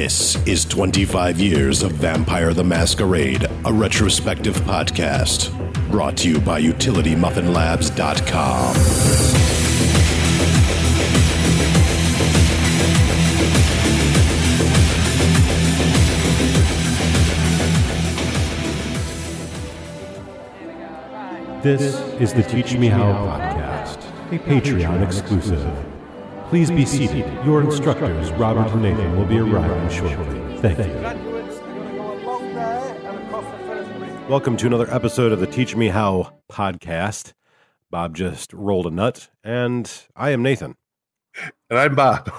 This is 25 Years of Vampire the Masquerade, a retrospective podcast. Brought to you by UtilityMuffinLabs.com. This is the Teach Me How podcast, a Patreon exclusive. Please be seated. Your instructors, Robert and Nathan, will be arriving shortly. Thank you. Welcome to another episode of the Teach Me How podcast. Bob just rolled a nut, and I am Nathan. And I'm Bob.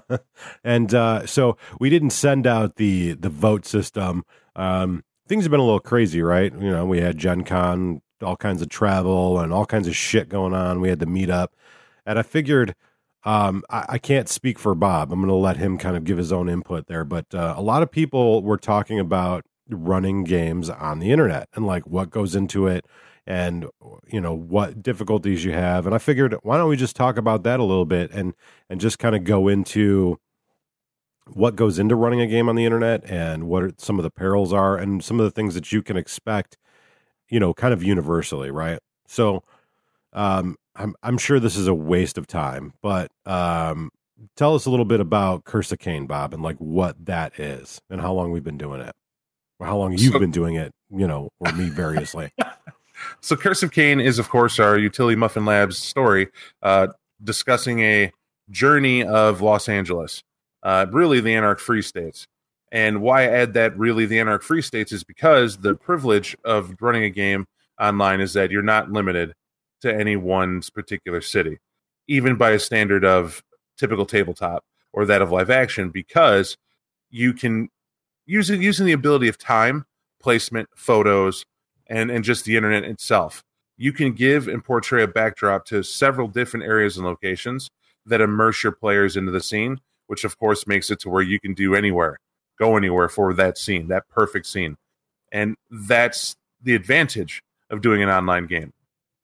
and uh, so we didn't send out the the vote system. Um, things have been a little crazy, right? You know, we had Gen Con, all kinds of travel and all kinds of shit going on. We had the meetup, and I figured um, I, I, can't speak for Bob. I'm going to let him kind of give his own input there. But uh, a lot of people were talking about running games on the internet and like what goes into it and you know what difficulties you have and i figured why don't we just talk about that a little bit and and just kind of go into what goes into running a game on the internet and what some of the perils are and some of the things that you can expect you know, kind of universally, right? So, um, I'm I'm sure this is a waste of time, but um, tell us a little bit about Curse of Cain, Bob, and like what that is, and how long we've been doing it, or how long you've so, been doing it, you know, or me variously. so, Curse of Cain is, of course, our Utility Muffin Labs story, uh, discussing a journey of Los Angeles, uh, really the Anarch Free States. And why I add that really the Anarch Free States is because the privilege of running a game online is that you're not limited to any one's particular city, even by a standard of typical tabletop or that of live action, because you can using using the ability of time, placement, photos, and and just the internet itself. You can give and portray a backdrop to several different areas and locations that immerse your players into the scene, which of course makes it to where you can do anywhere go anywhere for that scene, that perfect scene. And that's the advantage of doing an online game.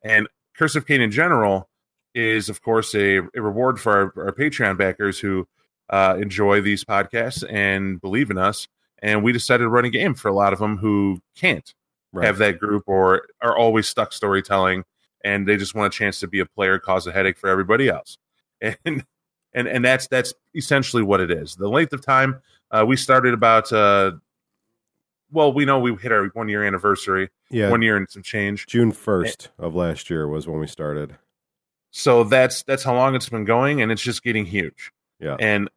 And Curse of Cain in general is, of course, a, a reward for our, our, Patreon backers who uh, enjoy these podcasts and believe in us. And we decided to run a game for a lot of them who can't right. have that group or are always stuck storytelling and they just want a chance to be a player, cause a headache for everybody else. And and and that's that's essentially what it is. The length of time uh, we started about uh, well, we know we hit our one year anniversary. Yeah, one year and some change. June first of last year was when we started. So that's that's how long it's been going, and it's just getting huge. Yeah. And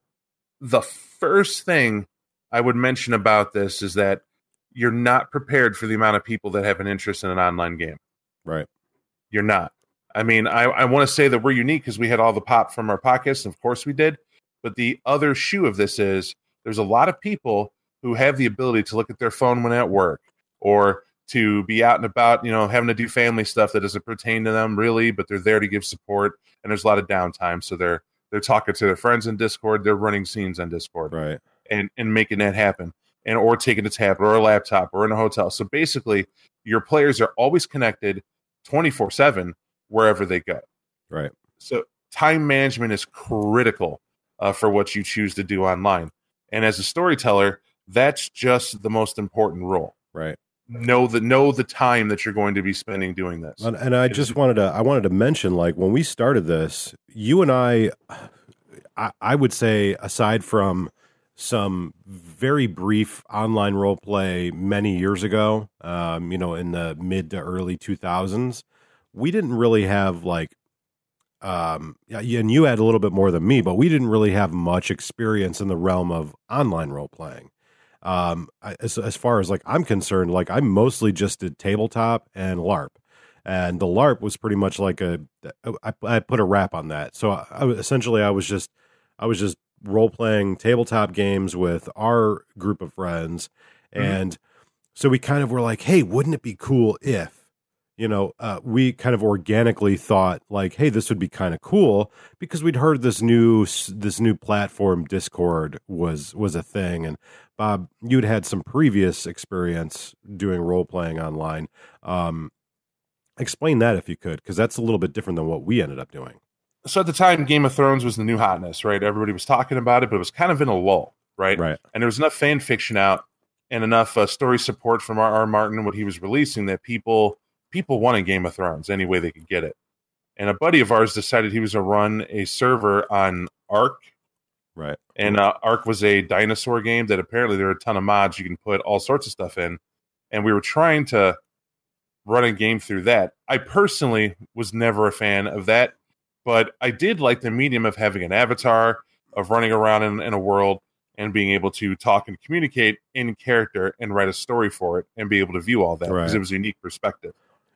the first thing I would mention about this is that you're not prepared for the amount of people that have an interest in an online game. Right. You're not. I mean, I, I want to say that we're unique because we had all the pop from our pockets. Of course, we did. But the other shoe of this is there's a lot of people who have the ability to look at their phone when at work or to be out and about, you know, having to do family stuff that doesn't pertain to them really, but they're there to give support. And there's a lot of downtime, so they're they're talking to their friends in Discord, they're running scenes on Discord, right, and and making that happen, and or taking a tablet or a laptop or in a hotel. So basically, your players are always connected, twenty four seven wherever they go. Right. So time management is critical uh, for what you choose to do online. And as a storyteller, that's just the most important role. Right. Know the know the time that you're going to be spending doing this. And, and I just wanted to I wanted to mention like when we started this, you and I, I, I would say aside from some very brief online role play many years ago, um, you know, in the mid to early 2000s, we didn't really have like um and you had a little bit more than me but we didn't really have much experience in the realm of online role playing um as, as far as like i'm concerned like i mostly just did tabletop and larp. And the larp was pretty much like a i, I put a wrap on that. So I, I essentially i was just i was just role playing tabletop games with our group of friends. Mm-hmm. and so we kind of were like hey wouldn't it be cool if you know, uh, we kind of organically thought like, hey, this would be kind of cool because we'd heard this new this new platform Discord was was a thing, and Bob, you'd had some previous experience doing role playing online. Um, explain that if you could, because that's a little bit different than what we ended up doing. So at the time, Game of Thrones was the new hotness, right? Everybody was talking about it, but it was kind of in a lull. right? Right. And there was enough fan fiction out and enough uh, story support from R. R. Martin what he was releasing that people people wanted Game of Thrones any way they could get it. And a buddy of ours decided he was going to run a server on Ark, Right. and uh, Ark was a dinosaur game that apparently there are a ton of mods you can put all sorts of stuff in. And we were trying to run a game through that. I personally was never a fan of that, but I did like the medium of having an avatar, of running around in, in a world and being able to talk and communicate in character and write a story for it and be able to view all that because Right. it was a unique perspective.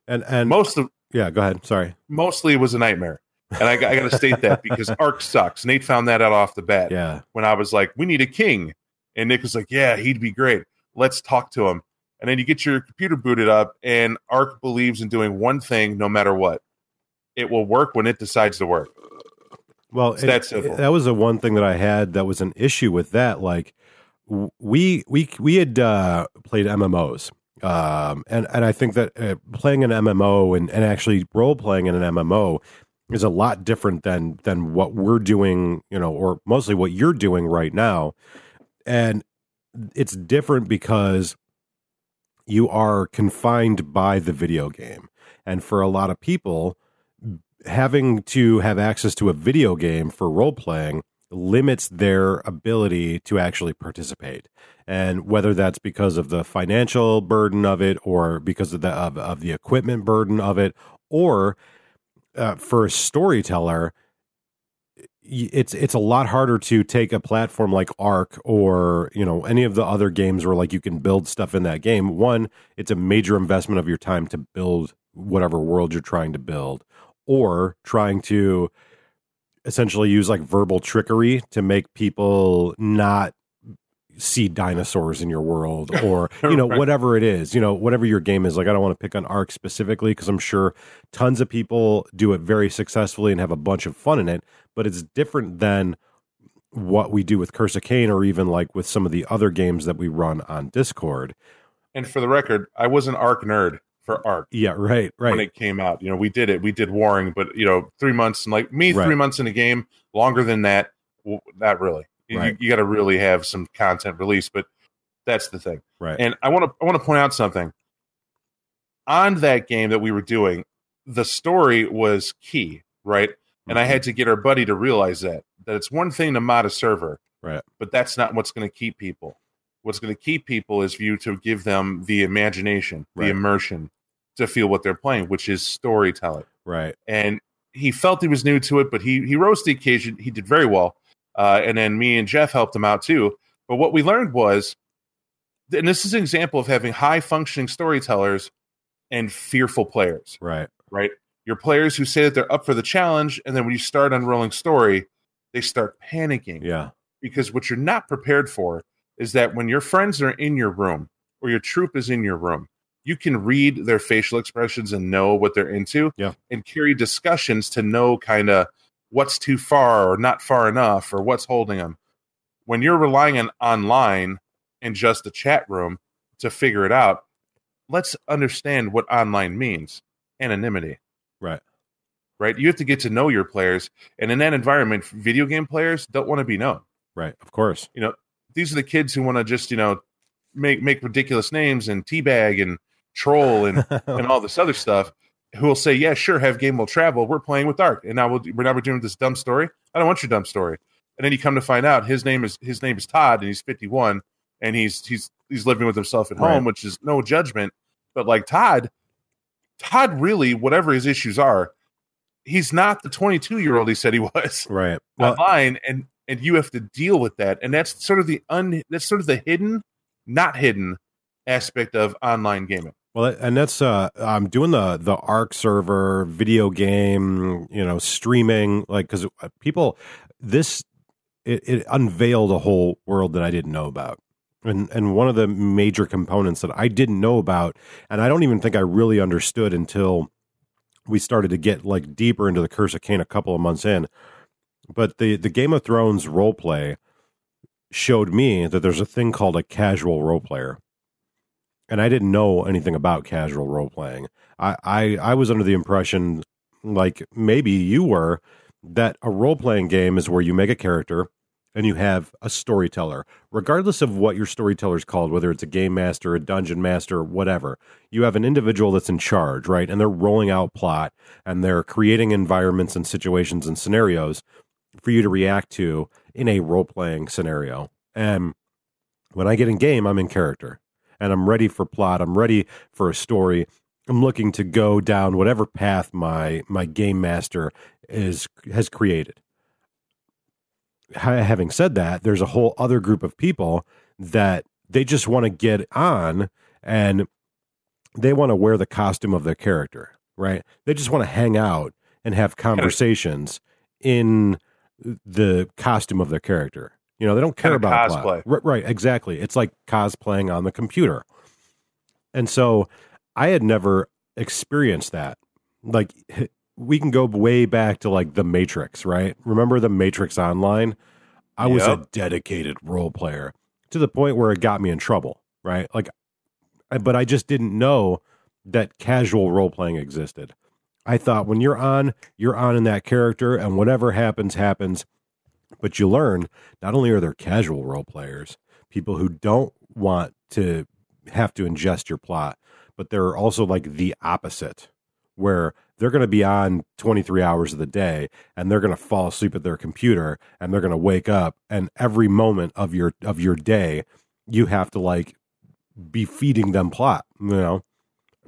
And and Most of yeah, go ahead. Sorry. mostly it was a nightmare. And I, I got to state that because Ark sucks. Nate found that out off the bat Yeah. when I was like, "We need a king," and Nick was like, "Yeah, he'd be great. Let's talk to him." And then you get your computer booted up, and Ark believes in doing one thing no matter what. It will work when it decides to work. Well, It's that simple. that was the one thing that I had that was an issue with that. Like we we we had uh, played MMOs, um, and and I think that uh, playing an MMO and, and actually role playing in an MMO is a lot different than than what we're doing, you know, or mostly what you're doing right now. And it's different because you are confined by the video game. And for a lot of people, having to have access to a video game for role playing limits their ability to actually participate and whether that's because of the financial burden of it or because of the of, of the equipment burden of it or uh, for a storyteller it's it's a lot harder to take a platform like Ark or you know any of the other games where like you can build stuff in that game. One, it's a major investment of your time to build whatever world you're trying to build, or trying to essentially use like verbal trickery to make people not see dinosaurs in your world or you know Right. whatever it is you know whatever your game is like i don't want to pick on Ark specifically because i'm sure tons of people do it very successfully and have a bunch of fun in it but it's different than what we do with curse of Cain or even like with some of the other games that we run on discord And for the record, I was an Ark nerd for Ark yeah right right when it came out. You know, we did it. We did Warring, but you know, three months and like me, Right. three months in a game. Longer than that, not really. You, Right. you got to really have some content released, but that's the thing. right And I want to I want to point out something. On that game that we were doing, the story was key, right? And I had mm-hmm. to get our buddy to realize that that it's one thing to mod a server, Right. But that's not what's going to keep people. What's going to keep people is for you to give them the imagination, Right. the immersion, to feel what they're playing, which is storytelling. right And he felt he was new to it, but he he rose to the occasion. He did very well. Uh, and then me and Jeff helped him out too. But what we learned was, and this is an example of having high functioning storytellers and fearful players, right right? Your players who say that they're up for the challenge, and then when you start unrolling story, they start panicking yeah because what you're not prepared for is that when your friends are in your room or your troop is in your room, you can read their facial expressions and know what they're into Yeah. and carry discussions to know kind of what's too far or not far enough or what's holding them. When you're relying on online and just a chat room to figure it out, let's understand what online means anonymity right right? You have to get to know your players, and in that environment, video game players don't want to be known. right of course You know, These are the kids who want to just you know make make ridiculous names and teabag and troll and and all this other stuff. Who will say, "Yeah, sure, have game will travel. We're playing with Dark, and now we'll, we're now we're doing this dumb story. I don't want your dumb story." And then you come to find out his name is his name is Todd, and he's fifty one, and he's he's he's living with himself at Right. home, which is no judgment, but like Todd, Todd really, whatever his issues are, he's not the twenty two year old he said he was right well online and and you have to deal with that and that's sort of the un that's sort of the hidden not hidden aspect of online gaming Well, and that's uh, I'm doing the the Ark server video game, you know, streaming like because people this it, it unveiled a whole world that I didn't know about, and and one of the major components that I didn't know about, and I don't even think I really understood until we started to get like deeper into the Curse of Cain a couple of months in, but the the Game of Thrones role play showed me that there's a thing called a casual role player and I didn't know anything about casual role playing. I, I I was under the impression, like maybe you were, that a role playing game is where you make a character and you have a storyteller, regardless of what your storyteller is called, whether it's a game master, a dungeon master, whatever, you have an individual that's in charge, right? And they're rolling out plot and they're creating environments and situations and scenarios for you to react to in a role playing scenario. And when I get in game, I'm in character and I'm ready for plot. I'm ready for a story. I'm looking to go down whatever path my my game master is has created. Having said that, there's a whole other group of people that they just want to get on and they want to wear the costume of their character, right? They just want to hang out and have conversations in the costume of their character. You know, they don't care Kinda about cosplay. plot. Right, exactly. It's like cosplaying on the computer. And so I had never experienced that. Like we can go way back to like the Matrix, right? Remember the Matrix Online? I was a dedicated role player to the point where it got me in trouble, right? Like I- but I just didn't know that casual role playing existed. I thought when you're on, you're on in that character and whatever happens happens. But you learn not only are there casual role players, people who don't want to have to ingest your plot, but there are also like the opposite, where they're going to be on 23 hours of the day and they're going to fall asleep at their computer and they're going to wake up and every moment of your of your day you have to like be feeding them plot, you know.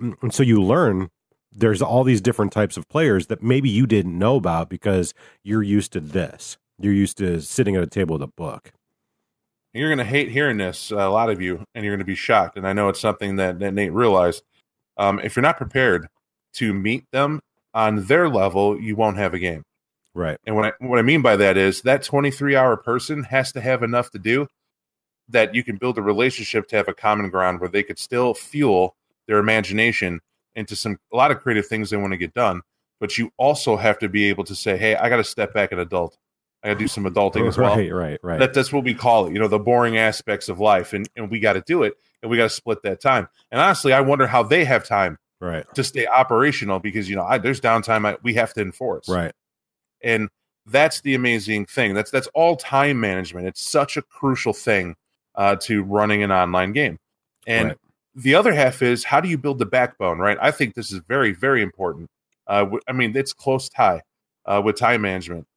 Mm, and so you learn there's all these different types of players that maybe you didn't know about because you're used to this. You're used to sitting at a table with a book. You're going to hate hearing this, uh, a lot of you, and you're going to be shocked. And I know it's something that, that Nate realized. Um, if you're not prepared to meet them on their level, you won't have a game. Right. And what I, what I mean by that is that 23 hour person has to have enough to do that you can build a relationship to have a common ground where they could still fuel their imagination into some a lot of creative things they want to get done. But you also have to be able to say, "Hey, I got to step back and adult. I got to do some adulting as well." Right, right, right. That, that's what we call it, you know, the boring aspects of life, and and we got to do it, and we got to split that time. And honestly, I wonder how they have time right. to stay operational because you know I, there's downtime I, we have to enforce Right. and that's the amazing thing that's that's all time management it's such a crucial thing uh, to running an online game and Right. the other half is how do you build the backbone right i think this is very very important uh, w- i mean it's close tie uh, with time management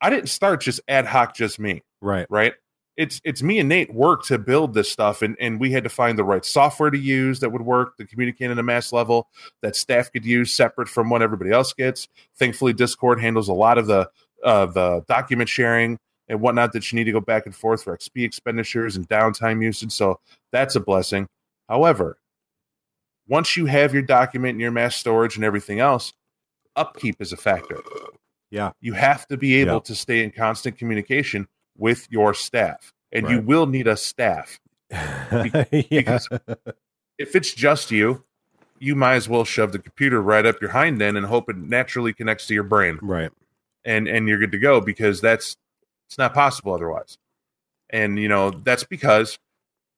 i didn't start just ad hoc just me Right. right? It's it's me and nate work to build this stuff and and we had to find the right software to use that would work to communicate at a mass level that staff could use separate from what everybody else gets. Thankfully discord handles a lot of the uh, the document sharing and whatnot that you need to go back and forth for xp expenditures and downtime usage so that's a blessing. However once you have your document and your mass storage and everything else upkeep is a factor Yeah. you have to be able Yeah. to stay in constant communication with your staff and you will need a staff because- if it's just you you might as well shove the computer right up your hind end and hope it naturally connects to your brain Right. and and you're good to go because that's it's not possible otherwise and you know that's because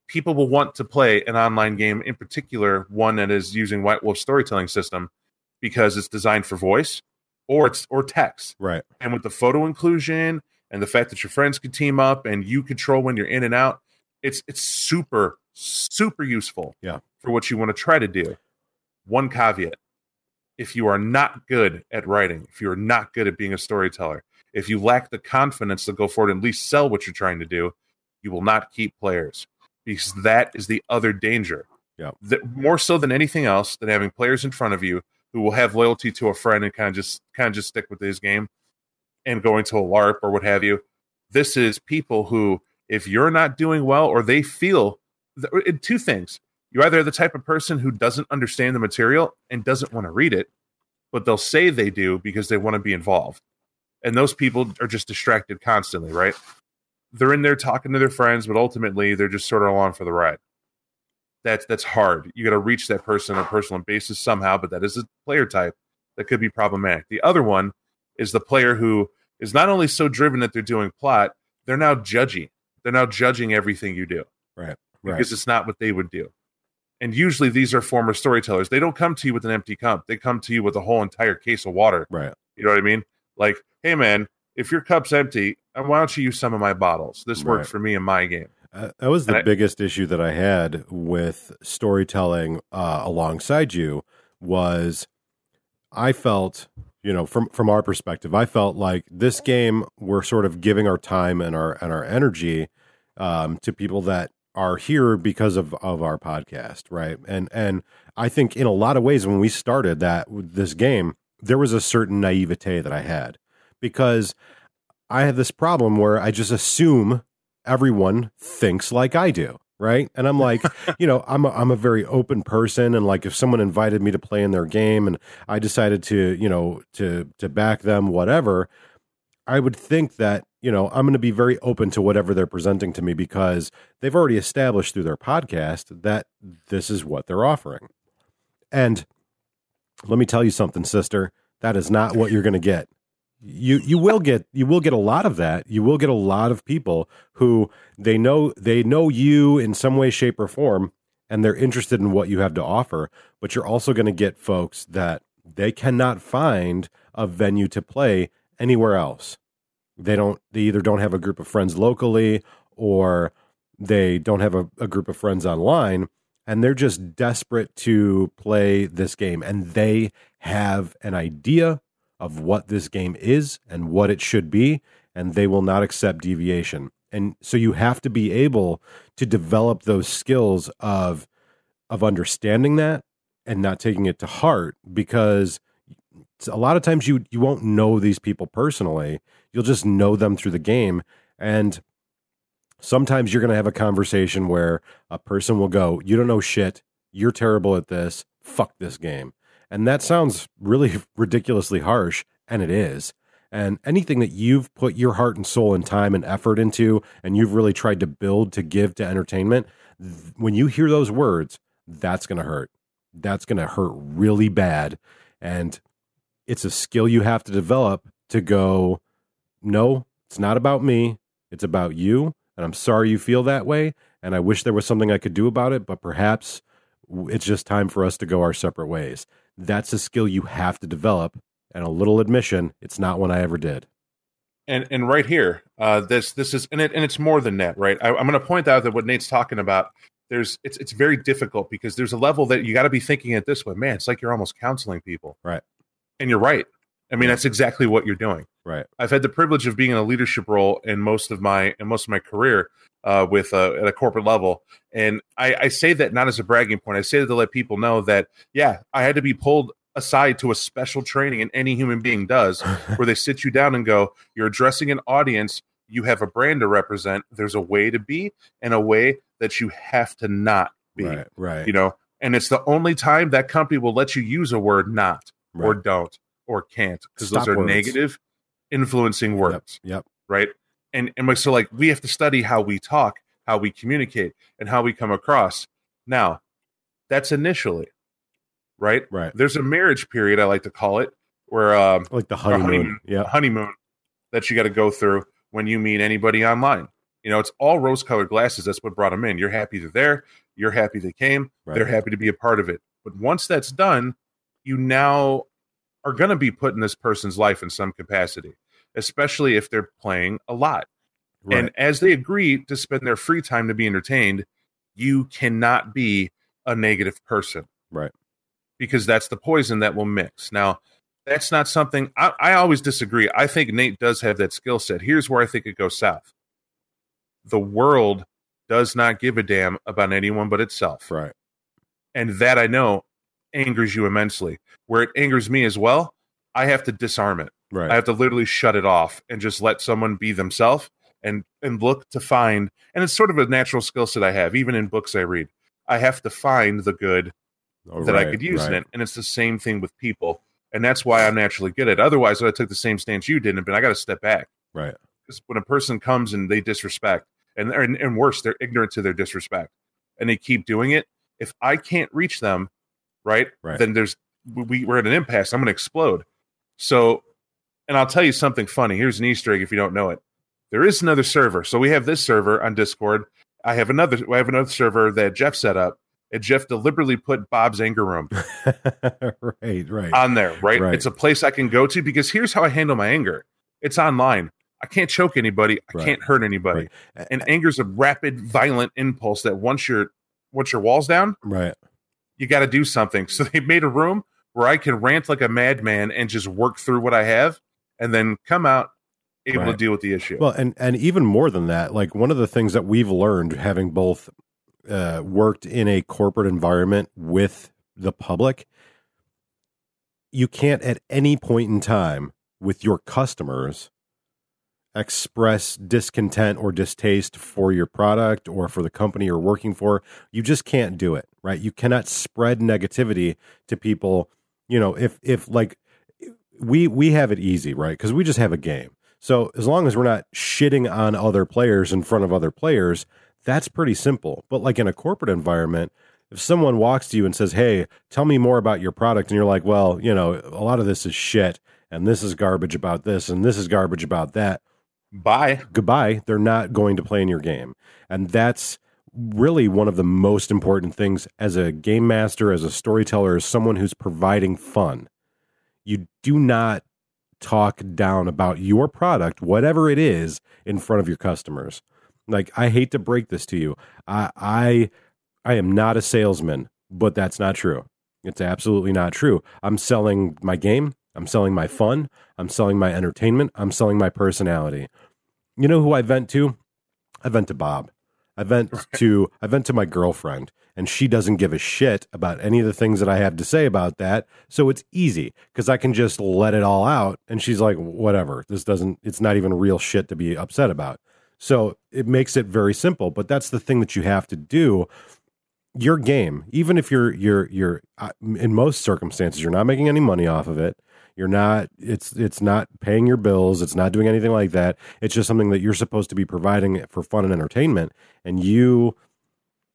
people will want to play an online game in particular one that is using white wolf storytelling system because it's designed for voice or it's or text Right. and with the photo inclusion and the fact that your friends can team up and you control when you're in and out it's it's super super useful Yeah. for what you want to try to do one caveat if you are not good at writing if you're not good at being a storyteller if you lack the confidence to go forward and at least sell what you're trying to do you will not keep players because that is the other danger Yeah. that more so than anything else than having players in front of you who will have loyalty to a friend and kind of just kind of just stick with his game and going to a LARP or what have you. This is people who, if you're not doing well or they feel th- uh, two things. You either the type of person who doesn't understand the material and doesn't want to read it, but they'll say they do because they want to be involved. And those people are just distracted constantly, right? They're in there talking to their friends, but ultimately they're just sort of along for the ride. That's that's hard. You got to reach that person on a personal basis somehow, but that is a player type that could be problematic. The other one is the player who is not only so driven that they're doing plot, they're now judging. They're now judging everything you do Right. because it's not what they would do. And usually these are former storytellers. They don't come to you with an empty cup. They come to you with a whole entire case of water. Right. You know what I mean? Like, hey man, if your cup's empty, why don't you use some of my bottles? This worked Right. for me in my game. Uh, that was the I- biggest issue that I had with storytelling uh, alongside you was I felt, you know, from from our perspective, I felt like this game we're sort of giving our time and our and our energy um, to people that are here because of of our podcast, right? And and I think in a lot of ways when we started that this game, there was a certain naivete that I had because I have this problem where I just assume everyone thinks like I do, right? And I'm like, you know, I'm a, I'm a very open person, and like if someone invited me to play in their game, and I decided to, you know, to to back them, whatever, I would think that you know I'm going to be very open to whatever they're presenting to me because they've already established through their podcast that this is what they're offering, and let me tell you something, sister, that is not what you're going to get you you will get you will get a lot of that. You will get a lot of people who they know they know you in some way shape or form and they're interested in what you have to offer but you're also going to get folks that they cannot find a venue to play anywhere else. They don't they either don't have a group of friends locally or they don't have a, a group of friends online and they're just desperate to play this game and they have an idea of what this game is and what it should be, and they will not accept deviation. And so you have to be able to develop those skills of of understanding that and not taking it to heart because a lot of times you you won't know these people personally. You'll just know them through the game and sometimes you're going to have a conversation where a person will go, "You don't know shit. You're terrible at this. Fuck this game." And that sounds really ridiculously harsh, and it is. And anything that you've put your heart and soul and time and effort into, and you've really tried to build to give to entertainment, th- when you hear those words, that's going to hurt. That's going to hurt really bad. And it's a skill you have to develop to go, no, it's not about me. It's about you. And I'm sorry you feel that way. And I wish there was something I could do about it, but perhaps it's just time for us to go our separate ways that's a skill you have to develop. And a little admission, it's not one I ever did. And and right here, uh, this this is and it and it's more than that, right? I, I'm going to point out that what Nate's talking about, there's it's it's very difficult because there's a level that you got to be thinking it this way, man. It's like you're almost counseling people, Right. And you're right. I mean, Yeah. that's exactly what you're doing. Right. I've had the privilege of being in a leadership role in most of my in most of my career uh, with uh, at a corporate level, and I, I say that not as a bragging point. I say that to let people know that yeah, I had to be pulled aside to a special training, and any human being does, where they sit you down and go, "You're addressing an audience. You have a brand to represent. There's a way to be, and a way that you have to not be. right. Right. You know." And it's the only time that company will let you use a word "not" or "don't" or "can't" because those are words. negative, influencing words Yep. right? And and like, so like we have to study how we talk, how we communicate, and how we come across. Now, that's initially, right? Right. There's a marriage period I like to call it, where um, Like the honeymoon. honeymoon. Yeah. honeymoon that you got to go through when you meet anybody online. You know, it's all rose-colored glasses. That's what brought them in. You're happy they're there. You're happy they came. Right. They're happy to be a part of it. But once that's done, you now are going to be put in this person's life in some capacity, especially if they're playing a lot. Right. And as they agree to spend their free time to be entertained, you cannot be a negative person. Right. Because that's the poison that will mix. Now, that's not something I, I always disagree. I think Nate does have that skill set. Here's where I think it goes south. The world does not give a damn about anyone but itself. right. And that I know angers you immensely. Where it angers me as well, I have to disarm it. Right. I have to literally shut it off and just let someone be themselves and and look to find and it's sort of a natural skill set I have, even in books I read. I have to find the good Oh, that I could use in it. And it's the same thing with people. And that's why I'm naturally good at it. Otherwise, I took the same stance you didn't but I got to step back. Right. Because when a person comes and they disrespect, and, and and worse, they're ignorant to their disrespect, and they keep doing it. If I can't reach them, right, Right. then there's we, we're at an impasse. I'm going to explode. So, and I'll tell you something funny. Here's an Easter egg if you don't know it. There is another server. So we have this server on Discord. I have another. I have another server that Jeff set up, and Jeff deliberately put Bob's anger room right. Right. on there. Right? Right. It's a place I can go to because here's how I handle my anger. It's online. I can't choke anybody. I Right. can't hurt anybody. Right. And anger's a rapid, violent impulse that once your once your walls down, Right. you got to do something. So they made a room where I can rant like a madman and just work through what I have, and then come out able to deal with the issue. Well, and and even more than that, like one of the things that we've learned having both uh, worked in a corporate environment with the public, you can't at any point in time with your customers express discontent or distaste for your product or for the company you're working for. You just can't do it, right? You cannot spread negativity to people. You know, if if like we we have it easy, right? Because we just have a game. So as long as we're not shitting on other players in front of other players, that's pretty simple. But like in a corporate environment, if someone walks to you and says, "Hey, tell me more about your product," and you're like, "Well, you know, a lot of this is shit, and this is garbage about this, and this is garbage about that," Bye. goodbye. They're not going to play in your game, and that's really one of the most important things as a game master, as a storyteller, as someone who's providing fun. You do not talk down about your product, whatever it is, in front of your customers. Like I hate to break this to you, I I, I am not a salesman, but that's not true. It's absolutely not true. I'm selling my game. I'm selling my fun. I'm selling my entertainment. I'm selling my personality. You know who I vent to? I vent to Bob. I vent to I vent to my girlfriend, and she doesn't give a shit about any of the things that I have to say about that. So it's easy because I can just let it all out, and she's like, "Whatever. This doesn't. It's not even real shit to be upset about." So it makes it very simple. But that's the thing that you have to do. Your game, even if you're you're you're uh, in most circumstances, you're not making any money off of it. You're not. It's it's not paying your bills. It's not doing anything like that. It's just something that you're supposed to be providing for fun and entertainment, and you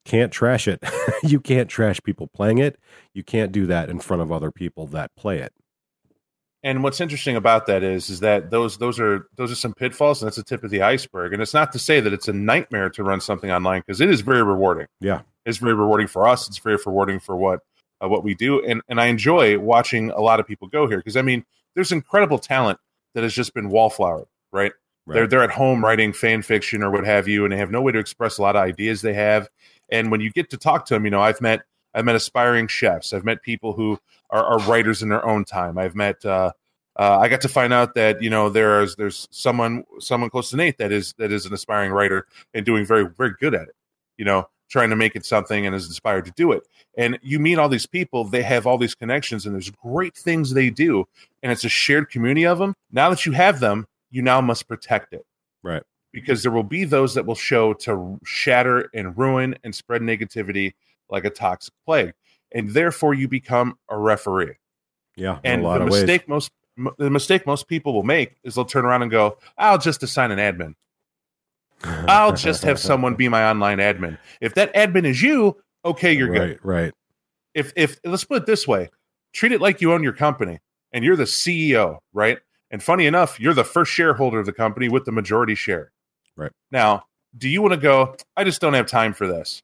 can't trash it. you can't trash people playing it. You can't do that in front of other people that play it. And what's interesting about that is, is that those those are those are some pitfalls, and that's the tip of the iceberg. And it's not to say that it's a nightmare to run something online because it is very rewarding. Yeah. it's very rewarding for us. It's very rewarding for what uh, what we do, and and I enjoy watching a lot of people go here because I mean, there's incredible talent that has just been wallflowered, right? They're they're at home writing fan fiction or what have you, and they have no way to express a lot of ideas they have. And when you get to talk to them, you know, I've met I've met aspiring chefs. I've met people who are, are writers in their own time. I've met. Uh, uh, I got to find out that you know there's there's someone someone close to Nate that is that is an aspiring writer and doing very very good at it. You know, trying to make it something and is inspired to do it. And you meet all these people, they have all these connections, and there's great things they do, and it's a shared community of them. Now that you have them, you now must protect it. Right. Because there will be those that will show to shatter and ruin and spread negativity like a toxic plague. And therefore you become a referee. Yeah, And a lot the mistake ways. most the mistake most people will make is they'll turn around and go, "I'll just assign an admin. I'll just have someone be my online admin. If that admin is you, okay, you're good. right, right. If if let's put it this way, treat it like you own your company and you're the CEO, right? And funny enough, you're the first shareholder of the company with the majority share. Right. Now, do you want to go, I just don't have time for this.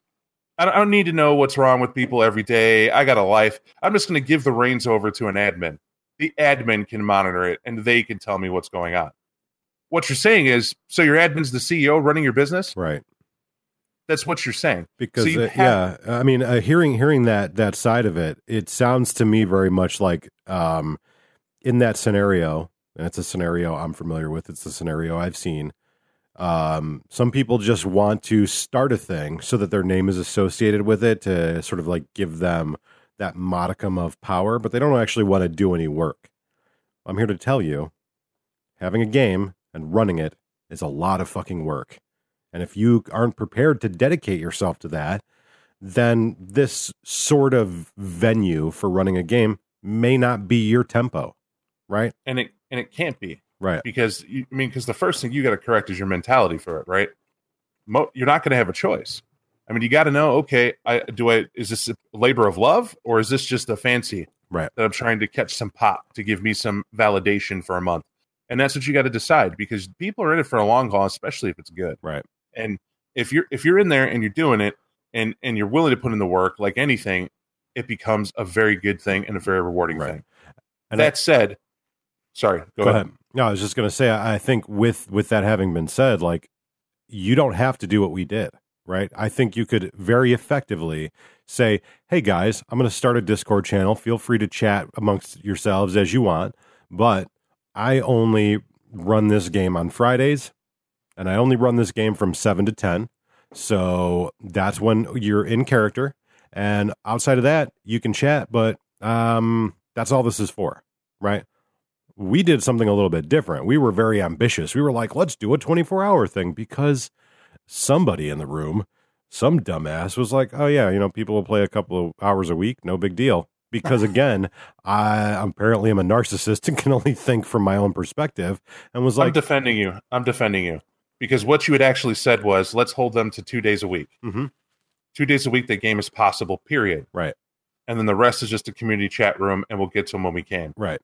I don't, I don't need to know what's wrong with people every day. I got a life. I'm just going to give the reins over to an admin. The admin can monitor it and they can tell me what's going on. What you're saying is, so your admin's the CEO running your business? Right. That's what you're saying. because you uh, have- yeah i mean uh, hearing hearing that that side of it it sounds to me very much like um in that scenario and it's a scenario i'm familiar with it's a scenario i've seen um some people just want to start a thing so that their name is associated with it to sort of like give them that modicum of power but they don't actually want to do any work i'm here to tell you having a game and running it is a lot of fucking work and if you aren't prepared to dedicate yourself to that, then this sort of venue for running a game may not be your tempo, right? And it and it can't be. Right. because you, I mean, because the first thing you got to correct is your mentality for it, right? Mo- you're not going to have a choice. I mean, you got to know, okay, I do I is this a labor of love or is this just a fancy Right. that I'm trying to catch some pop to give me some validation for a month? And that's what you got to decide because people are in it for a long haul, especially if it's good. Right. And if you're if you're in there and you're doing it and and you're willing to put in the work, like anything, it becomes a very good thing and a very rewarding Right. thing. And that said, Sorry, go, Go ahead. ahead. No, I was just going to say, I think with with that having been said, like you don't have to do what we did, right? I think you could very effectively say, "Hey guys, I'm going to start a Discord channel. Feel free to chat amongst yourselves as you want, but I only run this game on Fridays, and I only run this game from seven to ten. So that's when you're in character, and outside of that, you can chat, but um, that's all this is for, right?" We did something a little bit different. We were very ambitious. We were like, let's do a 24 hour thing because somebody in the room, some dumbass was like, oh, yeah, you know, people will play a couple of hours a week. No big deal. Because again, I apparently am a narcissist and can only think from my own perspective and was I'm like, defending you. I'm defending you because what you had actually said was let's hold them to two days a week. Mhm. Two days a week, that game is possible. Period. right, And then the rest is just a community chat room, and we'll get to them when we can. right.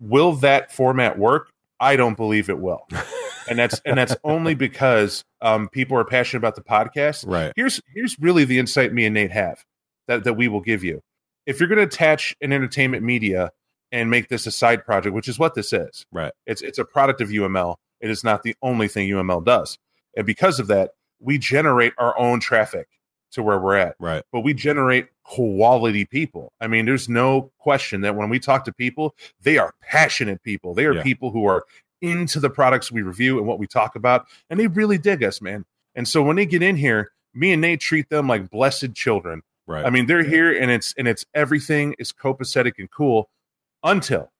Will that format work? I don't believe it will. and that's and that's only because um, people are passionate about the podcast. Right. Here's here's really the insight me and Nate have that that we will give you. If you're going to attach an entertainment media and make this a side project, which is what this is, Right. It's it's a product of UML. It is not the only thing UML does, and because of that, we generate our own traffic to where we're at Right. but we generate quality people. I mean, there's no question that when we talk to people, they are passionate people. They are Yeah. people who are into the products we review and what we talk about, and they really dig us, man. And so when they get in here, me and Nate treat them like blessed children. Right. I mean, they're here and it's and it's everything is copacetic and cool until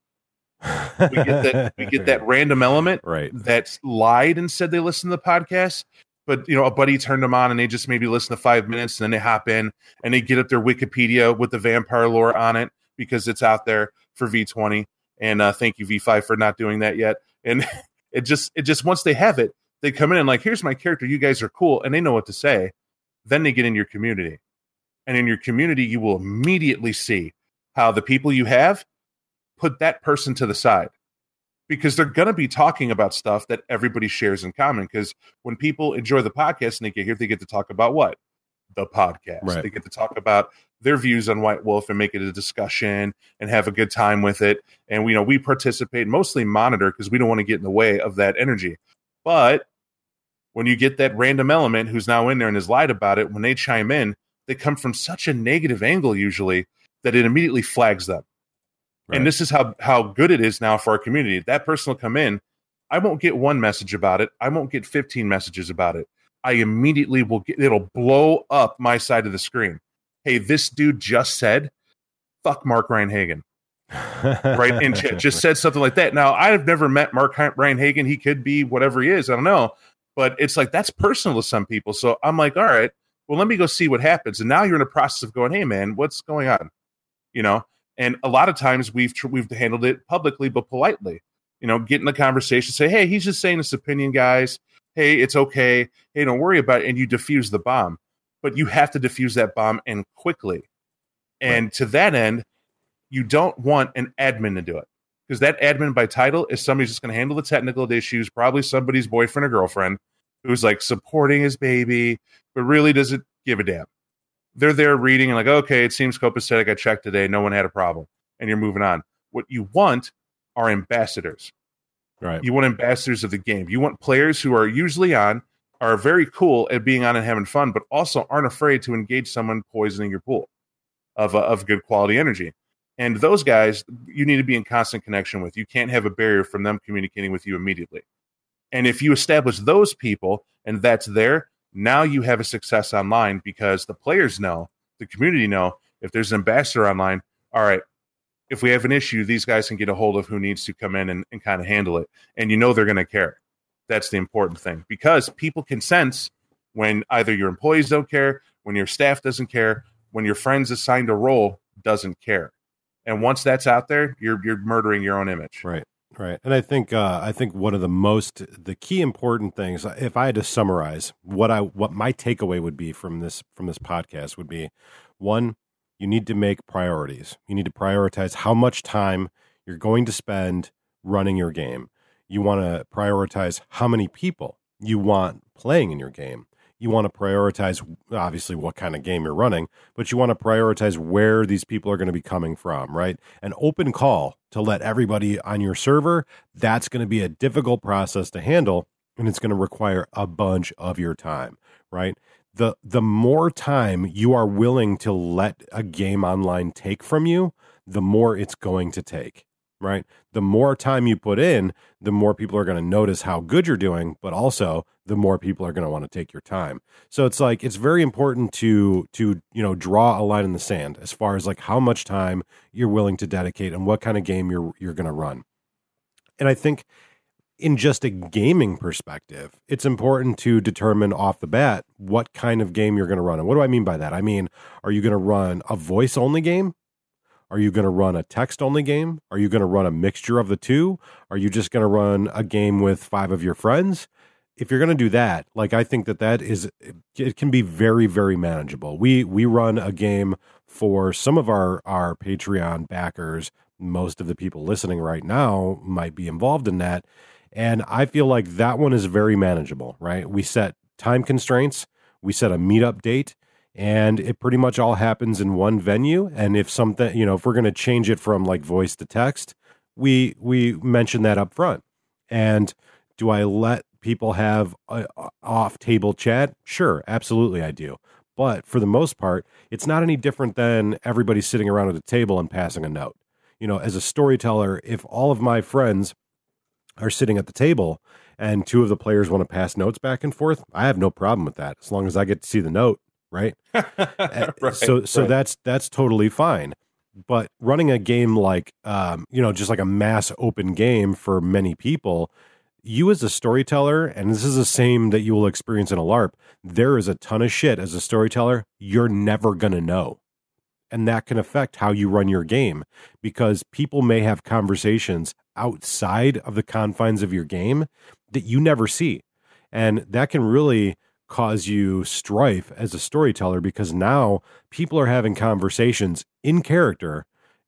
we get that we get that random element right. that lied and said they listened to the podcast but you know a buddy turned them on and they just maybe listen to five minutes and then they hop in and they get up their wikipedia with the vampire lore on it because it's out there for v20 and uh, thank you v5 for not doing that yet. And it just it just once they have it they come in and like here's my character. You guys are cool. And they know what to say. Then they get in your community. And in your community you will immediately see how the people you have put that person to the side because they're going to be talking about stuff that everybody shares in common. Because when people enjoy the podcast and they get here, they get to talk about what? The podcast. Right. They get to talk about their views on White Wolf and make it a discussion and have a good time with it. And we you know we participate, mostly monitor because we don't want to get in the way of that energy. But when you get that random element who's now in there and has lied about it, when they chime in, they come from such a negative angle usually that it immediately flags them. Right. And this is how how good it is now for our community. That person will come in. I won't get one message about it. I won't get 15 messages about it. I immediately will get it'll blow up my side of the screen. Hey, this dude just said, fuck Mark Rein-Hagen. Right. And just said something like that. Now, I've never met Mark Rein-Hagen. He could be whatever he is. I don't know. But it's like that's personal to some people. So I'm like, all right, well, let me go see what happens. And now you're in a process of going, hey, man, what's going on? You know, and a lot of times we've tr- we've handled it publicly but politely. You know, get in the conversation, say, "Hey, he's just saying his opinion, guys. Hey, it's okay. Hey, don't worry about it." And you diffuse the bomb, but you have to diffuse that bomb and quickly. And to that end, you don't want an admin to do it because that admin by title is somebody who's just going to handle the technical issues, probably somebody's boyfriend or girlfriend who's like supporting his baby, but really doesn't give a damn they're there reading and like, okay, it seems copacetic. I checked today. No one had a problem. And you're moving on. What you want are ambassadors. right. You want ambassadors of the game. You want players who are usually on, are very cool at being on and having fun, but also aren't afraid to engage someone poisoning your pool of, uh, of good quality energy. And those guys, you need to be in constant connection with. You can't have a barrier from them communicating with you immediately. And if you establish those people and that's there, now you have a success online because the players know, the community know, if there's an ambassador online, all right, if we have an issue, these guys can get a hold of who needs to come in and, and kind of handle it. And you know they're going to care. That's the important thing because people can sense when either your employees don't care, when your staff doesn't care, when your friends assigned a role doesn't care. And once that's out there, you're you're murdering your own image. Right. Right. And I think uh, I think one of the most the key important things, if I had to summarize what I what my takeaway would be from this from this podcast would be one, you need to make priorities. You need to prioritize how much time you're going to spend running your game. You want to prioritize how many people you want playing in your game. You want to prioritize obviously what kind of game you're running, but you want to prioritize where these people are going to be coming from, right? An open call to let everybody on your server, that's going to be a difficult process to handle and it's going to require a bunch of your time, right? The the more time you are willing to let a game online take from you, the more it's going to take right? The more time you put in, the more people are going to notice how good you're doing, but also the more people are going to want to take your time. So it's like it's very important to to you know draw a line in the sand as far as like how much time you're willing to dedicate and what kind of game you're you're going to run. And I think in just a gaming perspective, it's important to determine off the bat what kind of game you're going to run. And what do I mean by that? I mean, are you going to run a voice only game? Are you going to run a text only game? Are you going to run a mixture of the two? Are you just going to run a game with five of your friends? If you're going to do that, like I think that that is it can be very very manageable. We we run a game for some of our our Patreon backers. Most of the people listening right now might be involved in that, and I feel like that one is very manageable, right? We set time constraints, we set a meetup date, and it pretty much all happens in one venue. And if something you know if we're going to change it from like voice to text we we mention that up front and do i let people have off table chat? Sure absolutely i do. But for the most part it's not any different than everybody sitting around at a table and passing a note. You know as a storyteller if all of my friends are sitting at the table and two of the players want to pass notes back and forth i have no problem with that as long as i get to see the note right? right so so right. that's that's totally fine. But running a game like um, you know, just like a mass open game for many people, you as a storyteller, and this is the same that you will experience in a LARP, there is a ton of shit as a storyteller you're never gonna know. And that can affect how you run your game because people may have conversations outside of the confines of your game that you never see. And that can really cause you strife as a storyteller because now people are having conversations in character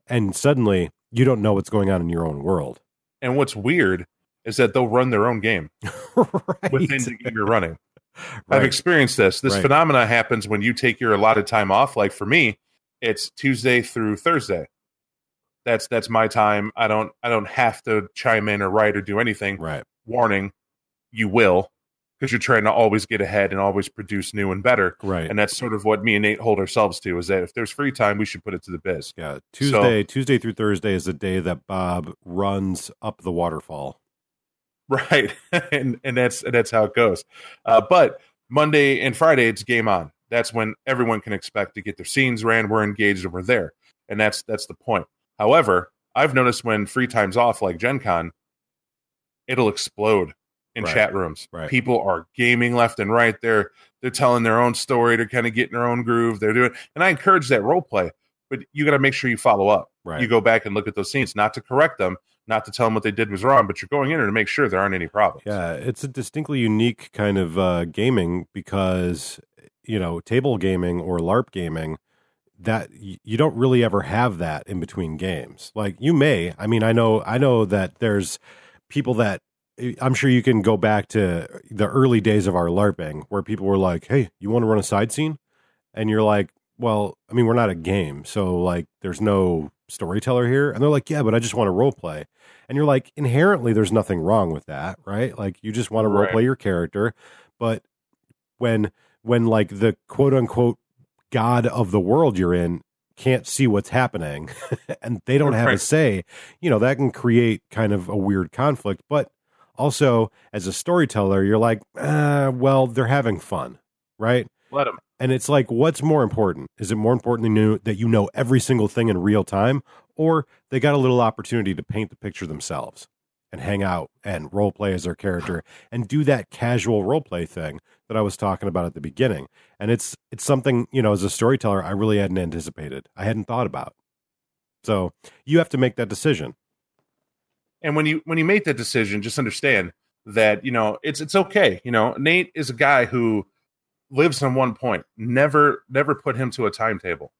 and suddenly you don't know what's going on in your own world. And what's weird is that they'll run their own game right. within the game you're running. Right. I've experienced this. This right. phenomena happens when you take your allotted time off. Like for me, it's Tuesday through Thursday. That's that's my time. I don't I don't have to chime in or write or do anything. Right. Warning, you will because you're trying to always get ahead and always produce new and better. Right. And that's sort of what me and Nate hold ourselves to is that if there's free time, we should put it to the biz. Yeah. Tuesday, so, Tuesday through Thursday is the day that Bob runs up the waterfall. Right. and and that's and that's how it goes. Uh, but Monday and Friday it's game on. That's when everyone can expect to get their scenes ran. We're engaged and we're there. And that's that's the point. However, I've noticed when free time's off, like Gen Con, it'll explode in right. chat rooms. Right. People are gaming left and right. They're they're telling their own story. They're kind of getting their own groove. They're doing, and I encourage that role play. But you got to make sure you follow up. Right. You go back and look at those scenes, not to correct them, not to tell them what they did was wrong, but you're going in there to make sure there aren't any problems. Yeah, it's a distinctly unique kind of uh, gaming because you know table gaming or LARP gaming that you don't really ever have that in between games. Like you may, I mean, I know, I know that there's people that I'm sure you can go back to the early days of our LARPing where people were like, "Hey, you want to run a side scene?" And you're like, "Well, I mean, we're not a game, so like, there's no storyteller here." And they're like, "Yeah, but I just want to role play." And you're like, inherently, there's nothing wrong with that, right? Like, you just want to role play your character, but when when like the quote unquote god of the world you're in can't see what's happening and they don't have right. a say, you know, that can create kind of a weird conflict, but also, as a storyteller, you're like, uh, well, they're having fun, right? Let them. And it's like, what's more important? Is it more important than you, that you know every single thing in real time, or they got a little opportunity to paint the picture themselves and hang out and role play as their character and do that casual role play thing that I was talking about at the beginning? And it's it's something you know, as a storyteller, I really hadn't anticipated. I hadn't thought about. So you have to make that decision. And when you when you make that decision, just understand that you know it's it's okay. You know, Nate is a guy who lives on one point. Never never put him to a timetable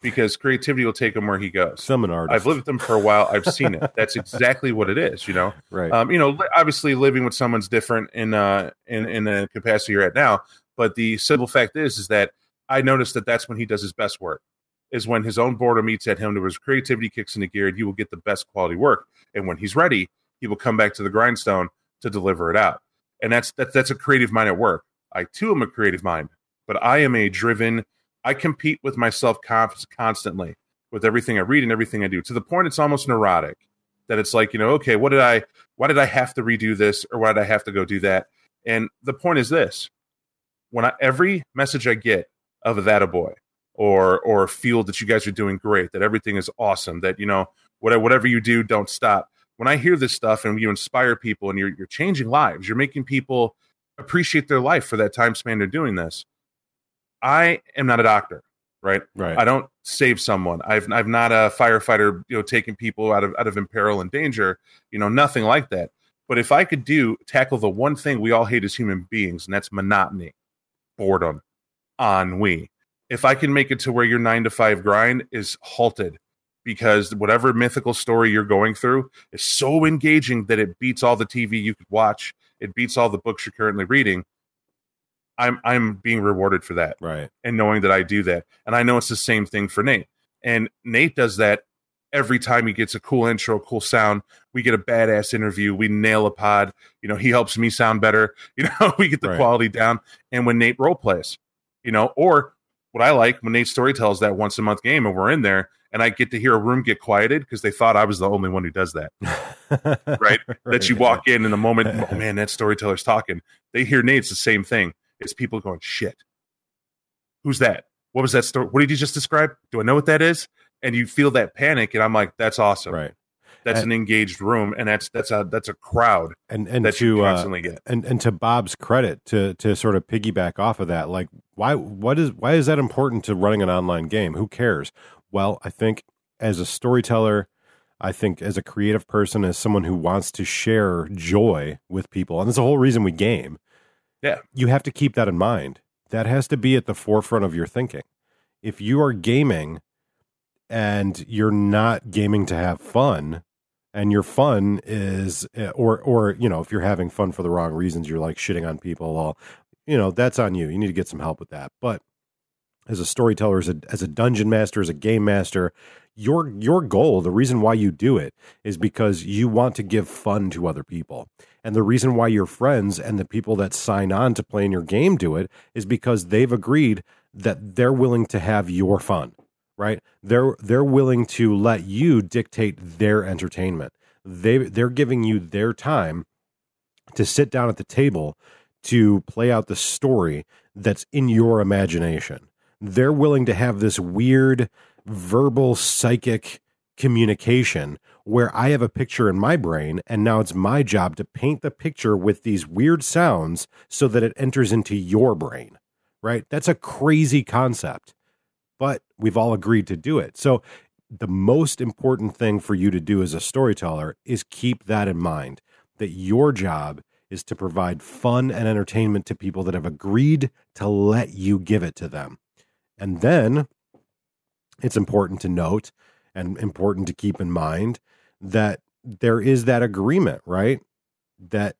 because creativity will take him where he goes. Some an artist. I've lived with him for a while. I've seen it. That's exactly what it is. You know, right? Um, you know, obviously living with someone's different in uh in in the capacity you're at now. But the simple fact is, is that I noticed that that's when he does his best work. Is when his own boredom eats at him, to his creativity kicks into gear, and he will get the best quality work. And when he's ready, he will come back to the grindstone to deliver it out. And that's that's that's a creative mind at work. I too am a creative mind, but I am a driven. I compete with myself constantly with everything I read and everything I do to the point it's almost neurotic that it's like you know okay what did I why did I have to redo this or why did I have to go do that and the point is this when I, every message I get of that a boy or or feel that you guys are doing great that everything is awesome that you know whatever whatever you do don't stop when I hear this stuff and you inspire people and you're you're changing lives you're making people appreciate their life for that time span they're doing this I am not a doctor right? Right. I don't save someone. I've I've not a firefighter, you know, taking people out of out of imperil and danger. You know, nothing like that. But if I could do tackle the one thing we all hate as human beings, and that's monotony, boredom, ennui. If I can make it to where your nine to five grind is halted because whatever mythical story you're going through is so engaging that it beats all the TV you could watch, it beats all the books you're currently reading I'm I'm being rewarded for that. Right. And knowing that I do that. And I know it's the same thing for Nate. And Nate does that every time he gets a cool intro, cool sound. We get a badass interview. We nail a pod. You know, he helps me sound better. You know, we get the right. quality down. And when Nate role plays, you know, or what I like when Nate story tells that once a month game and we're in there and I get to hear a room get quieted because they thought I was the only one who does that. right? right? That you walk in in the moment, oh man, that storyteller's talking. They hear Nate's the same thing It's people going, shit, who's that? What was that story? What did you just describe? Do I know what that is? And you feel that panic, and I'm like, that's awesome. Right. That's and, an engaged room, and that's that's a that's a crowd, and and that to you uh, constantly uh, get. and and to Bob's credit, to to sort of piggyback off of that, like why what is why is that important to running an online game? Who cares? Well, I think as a storyteller, I think as a creative person, as someone who wants to share joy with people, and that's the whole reason we game, yeah. You have to keep that in mind. That has to be at the forefront of your thinking. If you are gaming and you're not gaming to have fun, and your fun is eh, or or you know if you're having fun for the wrong reasons you're like shitting on people all you know that's on you. You need to get some help with that. But as a storyteller as a, as a dungeon master as a game master your your goal the reason why you do it is because you want to give fun to other people. And the reason why your friends and the people that sign on to play in your game do it is because they've agreed that they're willing to have your fun, right? They're they're willing to let you dictate their entertainment. They they're giving you their time to sit down at the table to play out the story that's in your imagination. They're willing to have this weird verbal psychic communication where I have a picture in my brain and now it's my job to paint the picture with these weird sounds so that it enters into your brain, right? That's a crazy concept, we've all agreed to do it. So the most important thing for you to do as a storyteller is keep that in mind that your job is to provide fun and entertainment to people that have agreed to let you give it to them. And then it's important to note and important to keep in mind that there is that agreement, right? That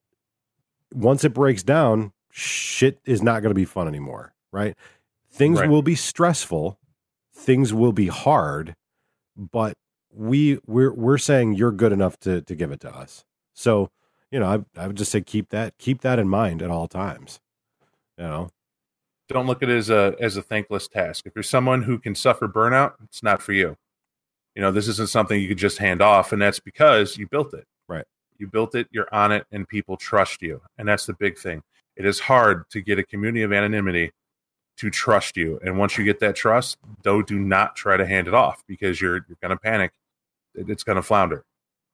once it breaks down, shit is not going to be fun anymore, right? Things right. will be stressful, things will be hard, but we we're we're saying you're good enough to to give it to us. So, you know, I I would just say keep that keep that in mind at all times. You know. Don't look at it as a as a thankless task. If you're someone who can suffer burnout, it's not for you you know this isn't something you could just hand off and that's because you built it right you built it you're on it and people trust you and that's the big thing it is hard to get a community of anonymity to trust you and once you get that trust though do not try to hand it off because you're you're going to panic it's going to flounder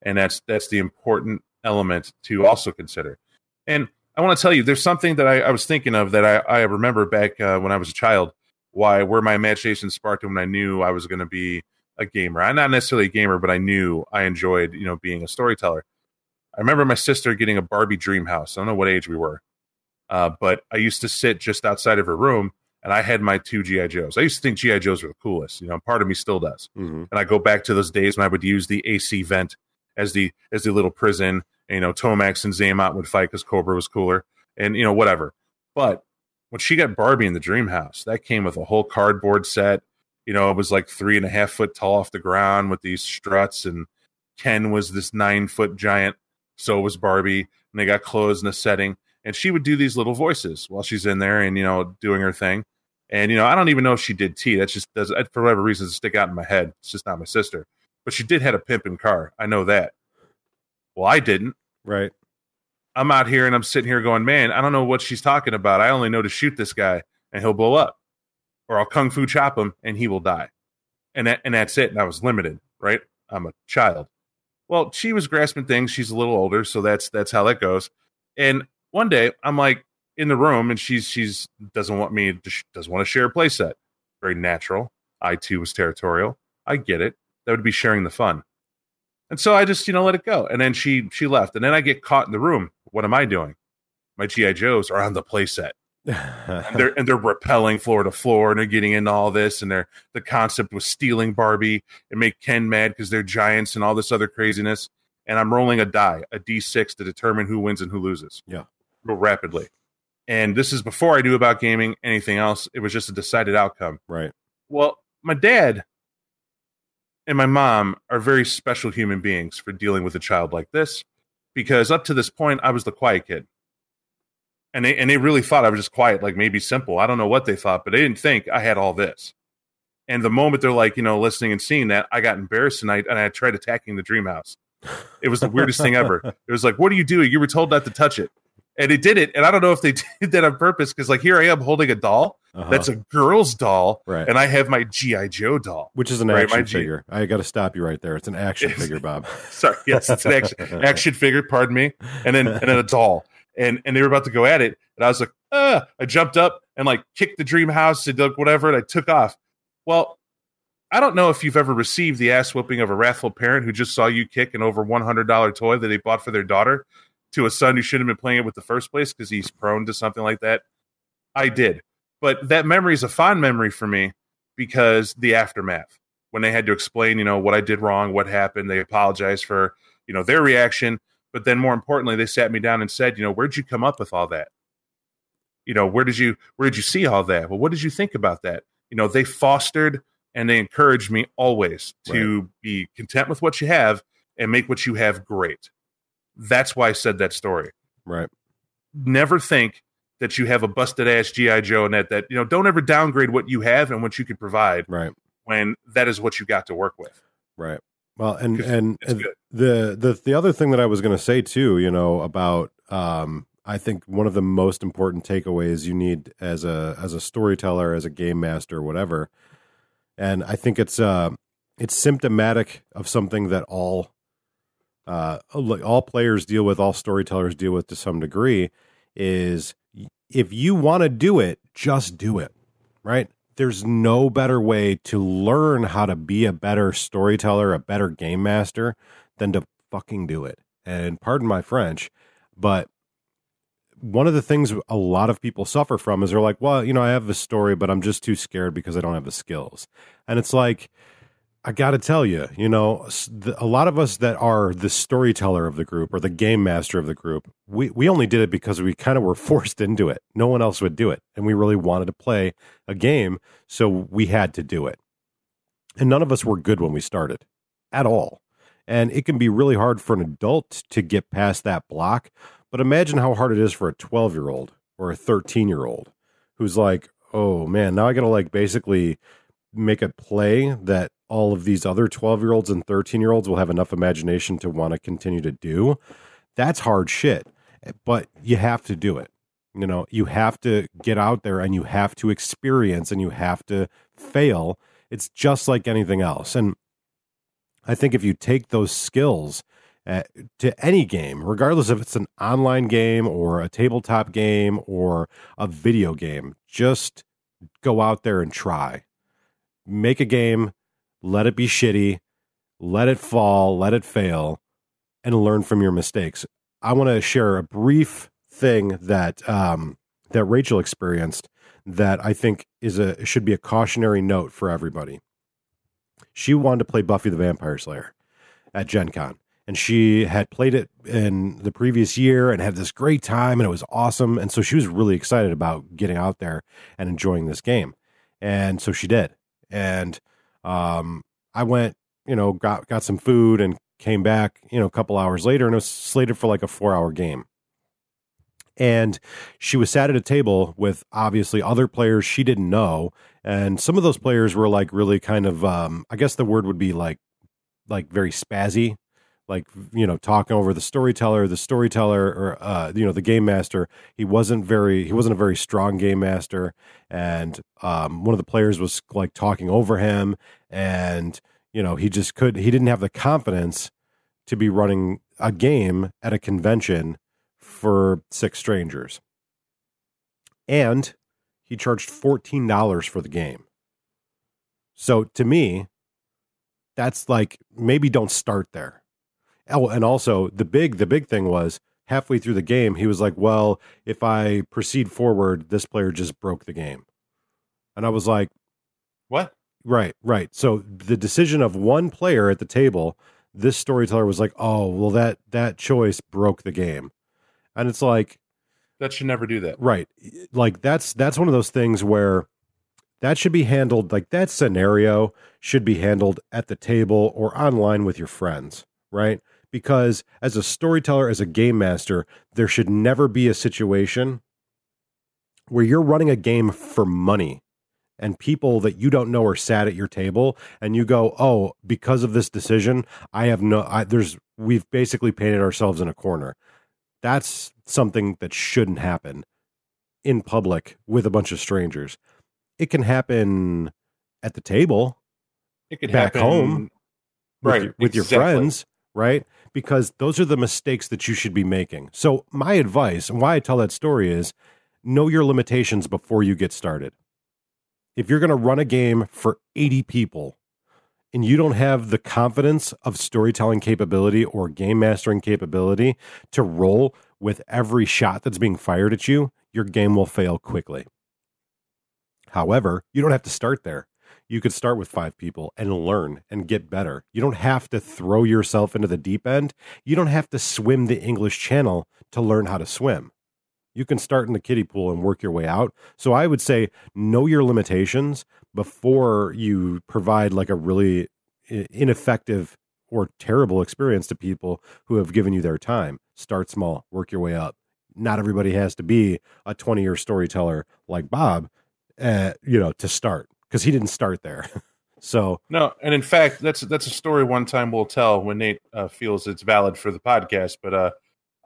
and that's that's the important element to also consider and i want to tell you there's something that i, I was thinking of that i, I remember back uh, when i was a child why where my imagination sparked when i knew i was going to be a gamer. I'm not necessarily a gamer, but I knew I enjoyed, you know, being a storyteller. I remember my sister getting a Barbie dream house. I don't know what age we were, uh, but I used to sit just outside of her room and I had my two GI Joes. I used to think GI Joes were the coolest. You know, part of me still does. Mm-hmm. And I go back to those days when I would use the AC vent as the as the little prison. And, you know, Tomax and Xamot would fight because Cobra was cooler, and you know whatever. But when she got Barbie in the dream house, that came with a whole cardboard set. You know, it was like three and a half foot tall off the ground with these struts, and Ken was this nine foot giant. So was Barbie, and they got clothes in a setting. And she would do these little voices while she's in there and you know doing her thing. And you know, I don't even know if she did tea. That just does for whatever reason stick out in my head. It's just not my sister, but she did had a pimping car. I know that. Well, I didn't. Right. I'm out here and I'm sitting here going, man, I don't know what she's talking about. I only know to shoot this guy and he'll blow up, or I'll kung fu chop him and he will die, and that and that's it. And I was limited, right? I'm a child. Well, she was grasping things. She's a little older, so that's that's how that goes. And one day, I'm like in the room, and she's she's doesn't want me to, doesn't want to share a playset. Very natural. I too was territorial. I get it. That would be sharing the fun. And so I just, you know, let it go. And then she she left. And then I get caught in the room. What am I doing? My GI Joes are on the playset. and they're and they're repelling floor to floor and they're getting into all this and they're the concept was stealing Barbie and make Ken mad because they're giants and all this other craziness. And I'm rolling a die, a D6 to determine who wins and who loses. Yeah. Real rapidly. And this is before I knew about gaming, anything else. It was just a decided outcome. right. Well, my dad and my mom are very special human beings for dealing with a child like this because up to this point I was the quiet kid. And they and they really thought I was just quiet, like maybe simple. I don't know what they thought, but they didn't think I had all this. And the moment they're like, you know, listening and seeing that, I got embarrassed and I and I tried attacking the dream house. It was the weirdest thing ever. It was like, what are you doing? You were told not to touch it. And it did it. And I don't know if they did that on purpose because like here I am holding a doll Uh-huh. that's a girl's doll, right. and I have my G.I. Joe doll. Which is an right, action my G- figure. I got to stop you right there. It's an action It's- figure, Bob. Sorry, yes, it's an action action figure. Pardon me, and then and then a doll, and and they were about to go at it, and I was like, ah! I jumped up and like kicked the dream house and like whatever, and I took off. Well, I don't know if you've ever received the ass whooping of a wrathful parent who just saw you kick an over one hundred dollar toy that they bought for their daughter to a son who shouldn't have been playing it with the first place because he's prone to something like that. I did, but that memory is a fond memory for me because the aftermath when they had to explain, you know, what I did wrong, what happened. They apologized for, you know, their reaction. But then more importantly, they sat me down and said, you know, where'd you come up with all that? You know, where did you where did you see all that? Well, what did you think about that? You know, they fostered and they encouraged me always to be content with what you have and make what you have great. That's why I said that story. Right. Never think that you have a busted ass GI Joe and that that you know don't ever downgrade what you have and what you can provide Right. when that is what you got to work with. Right. Well, and and, and the the the other thing that I was going to say too, you know, about um I think one of the most important takeaways you need as a as a storyteller, as a game master, whatever. And I think it's uh it's symptomatic of something that all uh all players deal with, all storytellers deal with to some degree is if you want to do it, just do it. Right? there's no better way to learn how to be a better storyteller, a better game master than to fucking do it. And pardon my French, but one of the things a lot of people suffer from is they're like, well, you know, I have a story, but I'm just too scared because I don't have the skills. And it's like, I got to tell you, you know, a lot of us that are the storyteller of the group or the game master of the group, we, we only did it because we kind of were forced into it. No one else would do it. And we really wanted to play a game, so we had to do it. And none of us were good when we started at all. And it can be really hard for an adult to get past that block. But imagine how hard it is for a 12 year old or a 13 year old who's like, oh man, now I got to like basically make a play that all of these other 12 year olds and 13 year olds will have enough imagination to want to continue to do. That's hard shit. But you have to do it. You know, you have to get out there and you have to experience and you have to fail. It's just like anything else. And I think if you take those skills uh, to any game, regardless if it's an online game or a tabletop game or a video game, just go out there and try. Make a game, let it be shitty, let it fall, let it fail, and learn from your mistakes. I want to share a brief thing that um, that Rachel experienced that I think is a should be a cautionary note for everybody. She wanted to play Buffy the Vampire Slayer at Gen Con. and she had played it in the previous year and had this great time and it was awesome and so she was really excited about getting out there and enjoying this game and so she did and um, i went you know got got some food and came back you know a couple hours later and it was slated for like a four hour game. And she was sat at a table with obviously other players she didn't know and some of those players were like really kind of um, i guess the word would be like like very spazzy like you know talking over the storyteller the storyteller or uh you know the game master. He wasn't very he wasn't a very strong game master. And um one of the players was like talking over him. And you know he just could he didn't have the confidence to be running a game at a convention for six strangers. And he charged $14 for the game. So to me that's like maybe don't start there Oh, and also the big the big thing was halfway through the game he was like, "Well, if I proceed forward, this player just broke the game." And I was like, "What?" Right, right. So the decision of one player at the table, this storyteller was like, "Oh, well that that choice broke the game." And it's like that should never do that. Right. Like that's that's one of those things where that should be handled like that scenario should be handled at the table or online with your friends, right? Because as a storyteller, as a game master, there should never be a situation where you're running a game for money and people that you don't know are sat at your table and you go, "Oh, because of this decision, I have no I, there's we've basically painted ourselves in a corner." That's something that shouldn't happen in public with a bunch of strangers. It can happen at the table. It could back happen, home with, right your, with exactly. your friends right? Because those are the mistakes that you should be making. So, my advice and why I tell that story is know your limitations before you get started. If you're going to run a game for 80 people and you don't have the confidence of storytelling capability or game mastering capability to roll with every shot that's being fired at you, your game will fail quickly. However, you don't have to start there you could start with five people and learn and get better. You don't have to throw yourself into the deep end. You don't have to swim the English Channel to learn how to swim. You can start in the kiddie pool and work your way out. So I would say know your limitations before you provide like a really ineffective or terrible experience to people who have given you their time. Start small, work your way up. Not everybody has to be a 20 year storyteller like Bob, uh, you know, to start because he didn't start there. so no, and in fact, that's that's a story one time we'll tell when Nate uh, feels it's valid for the podcast. But uh,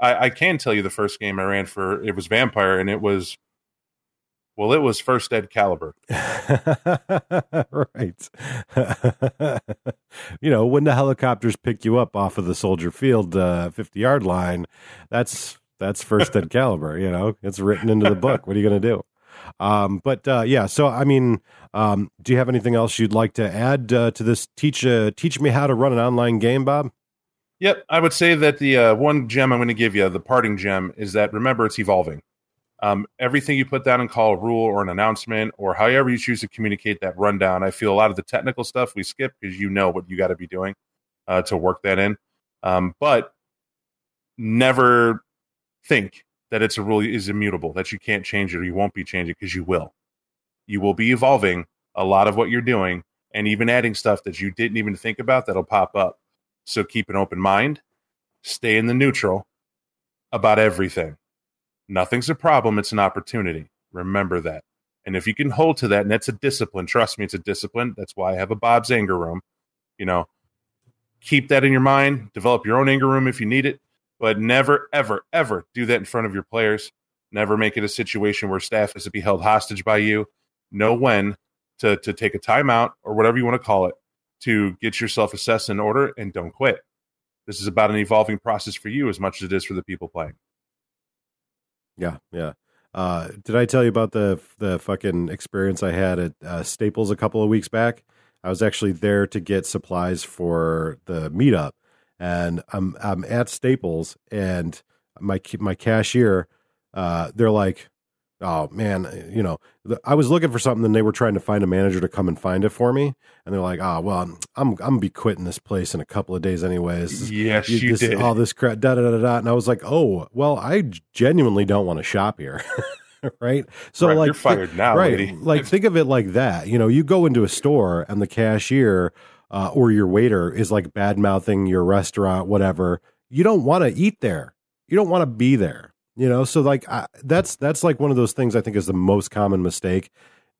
I, I can tell you the first game I ran for it was Vampire, and it was well, it was first Ed caliber. right. you know, when the helicopters pick you up off of the soldier field uh, 50 yard line, that's that's first Ed caliber, you know. It's written into the book. What are you going to do? Um, but uh, yeah, so I mean, um, do you have anything else you'd like to add uh, to this? Teach uh, teach me how to run an online game, Bob. Yep, I would say that the uh, one gem I'm going to give you, the parting gem, is that remember it's evolving. Um, everything you put down and call a rule or an announcement or however you choose to communicate that rundown, I feel a lot of the technical stuff we skip because you know what you got to be doing uh, to work that in. Um, but never think that it's a rule is immutable, that you can't change it or you won't be changing because you will. You will be evolving a lot of what you're doing and even adding stuff that you didn't even think about that'll pop up. So keep an open mind, stay in the neutral about everything. Nothing's a problem, it's an opportunity. Remember that. And if you can hold to that, and that's a discipline, trust me, it's a discipline. That's why I have a Bob's anger room. You know, keep that in your mind, develop your own anger room if you need it but never, ever, ever do that in front of your players. Never make it a situation where staff is to be held hostage by you. Know when to, to take a timeout or whatever you want to call it to get yourself assessed in order and don't quit. This is about an evolving process for you as much as it is for the people playing. Yeah, yeah. Uh, did I tell you about the the fucking experience I had at uh, Staples a couple of weeks back? I was actually there to get supplies for the meetup, and I'm I'm at Staples and my my cashier uh, they're like Oh man, you know, the, I was looking for something, and they were trying to find a manager to come and find it for me, and they're like, "Oh, well, I'm I'm, I'm gonna be quitting this place in a couple of days, anyways." Yes, you, this, did. all this crap, da da da da, and I was like, "Oh, well, I genuinely don't want to shop here." right? So Right, like you're fired now, right? lady. Like think of it like that. You know, you go into a store and the cashier uh, or your waiter is like bad mouthing your restaurant, whatever. You don't want to eat there. You don't want to be there. You know, so like I, that's that's like one of those things I think is the most common mistake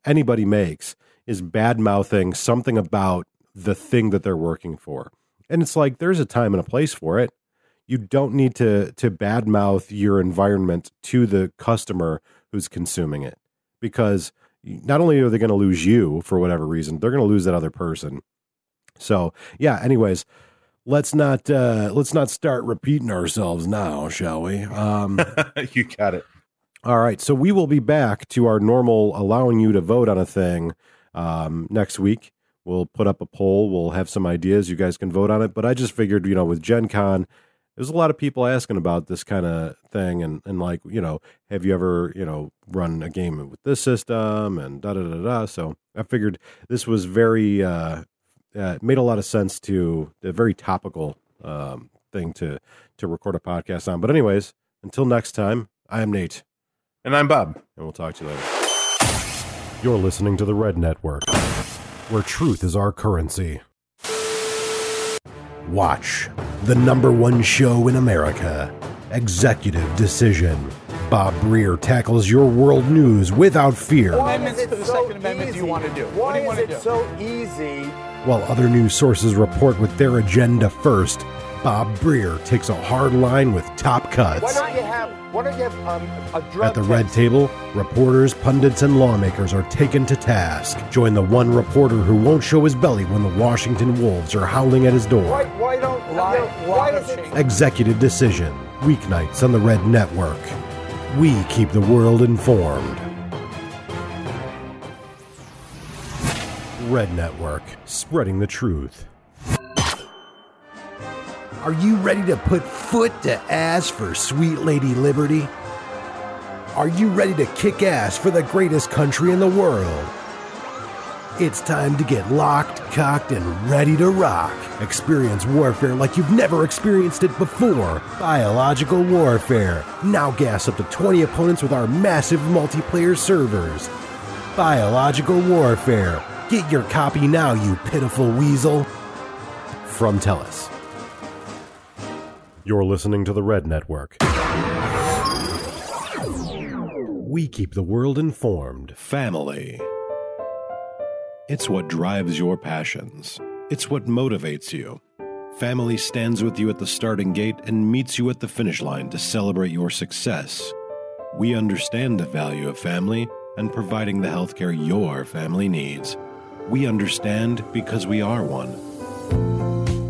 anybody makes is bad mouthing something about the thing that they're working for. And it's like there's a time and a place for it. You don't need to to badmouth your environment to the customer who's consuming it because not only are they going to lose you for whatever reason, they're going to lose that other person. So, yeah, anyways, let's not uh let's not start repeating ourselves now, shall we? Um you got it. all right, so we will be back to our normal allowing you to vote on a thing um, next week. We'll put up a poll. We'll have some ideas. You guys can vote on it. But I just figured, you know, with Gen Con, there's a lot of people asking about this kind of thing and, and like, you know, have you ever, you know, run a game with this system and da da da da. So I figured this was very, uh, uh, it made a lot of sense to a very topical um, thing to to record a podcast on. But anyways, until next time, I am Nate And I'm Bob. and we'll talk to you later. You're listening to the Red Network, where truth is our currency. Watch the number one show in America, Executive Decision. Bob Breer tackles your world news without fear, amendments to the so Second Amendment do you want to do? Why What do you is want to it do? so easy? While other news sources report with their agenda first. Bob Breer takes a hard line with top cuts. have? Why don't you have um, At the Red? Table, reporters, pundits, and lawmakers are taken to task. Join the one reporter who won't show his belly when the Washington Wolves are howling at his door. Why? Why don't? Lot- you know, why lot is it? Executive Decision, weeknights on the Red Network. We keep the world informed. Red Network, spreading the truth. Are you ready to put foot to ass for sweet Lady Liberty? Are you ready to kick ass for the greatest country in the world? It's time to get locked, cocked, and ready to rock. Experience warfare like you've never experienced it before. Biological warfare. Now gas up to 20 opponents with our massive multiplayer servers. Biological warfare. Get your copy now, you pitiful weasel. From Tellus. You're listening to the Red Network. We keep the world informed. Family. It's what drives your passions. It's what motivates you. Family stands with you at the starting gate and meets you at the finish line to celebrate your success. We understand the value of family and providing the healthcare your family needs. We understand because we are one.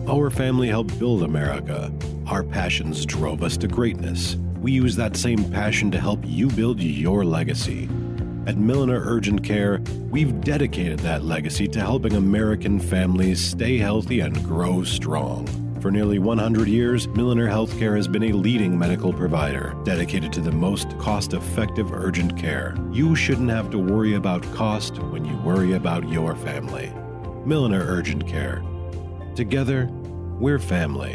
Our family helped build America. Our passions drove us to greatness. We use that same passion to help you build your legacy. At Milliner Urgent Care, we've dedicated that legacy to helping American families stay healthy and grow strong. For nearly 100 years, Milliner Healthcare has been a leading medical provider dedicated to the most cost effective urgent care. You shouldn't have to worry about cost when you worry about your family. Milliner Urgent Care. Together, we're family.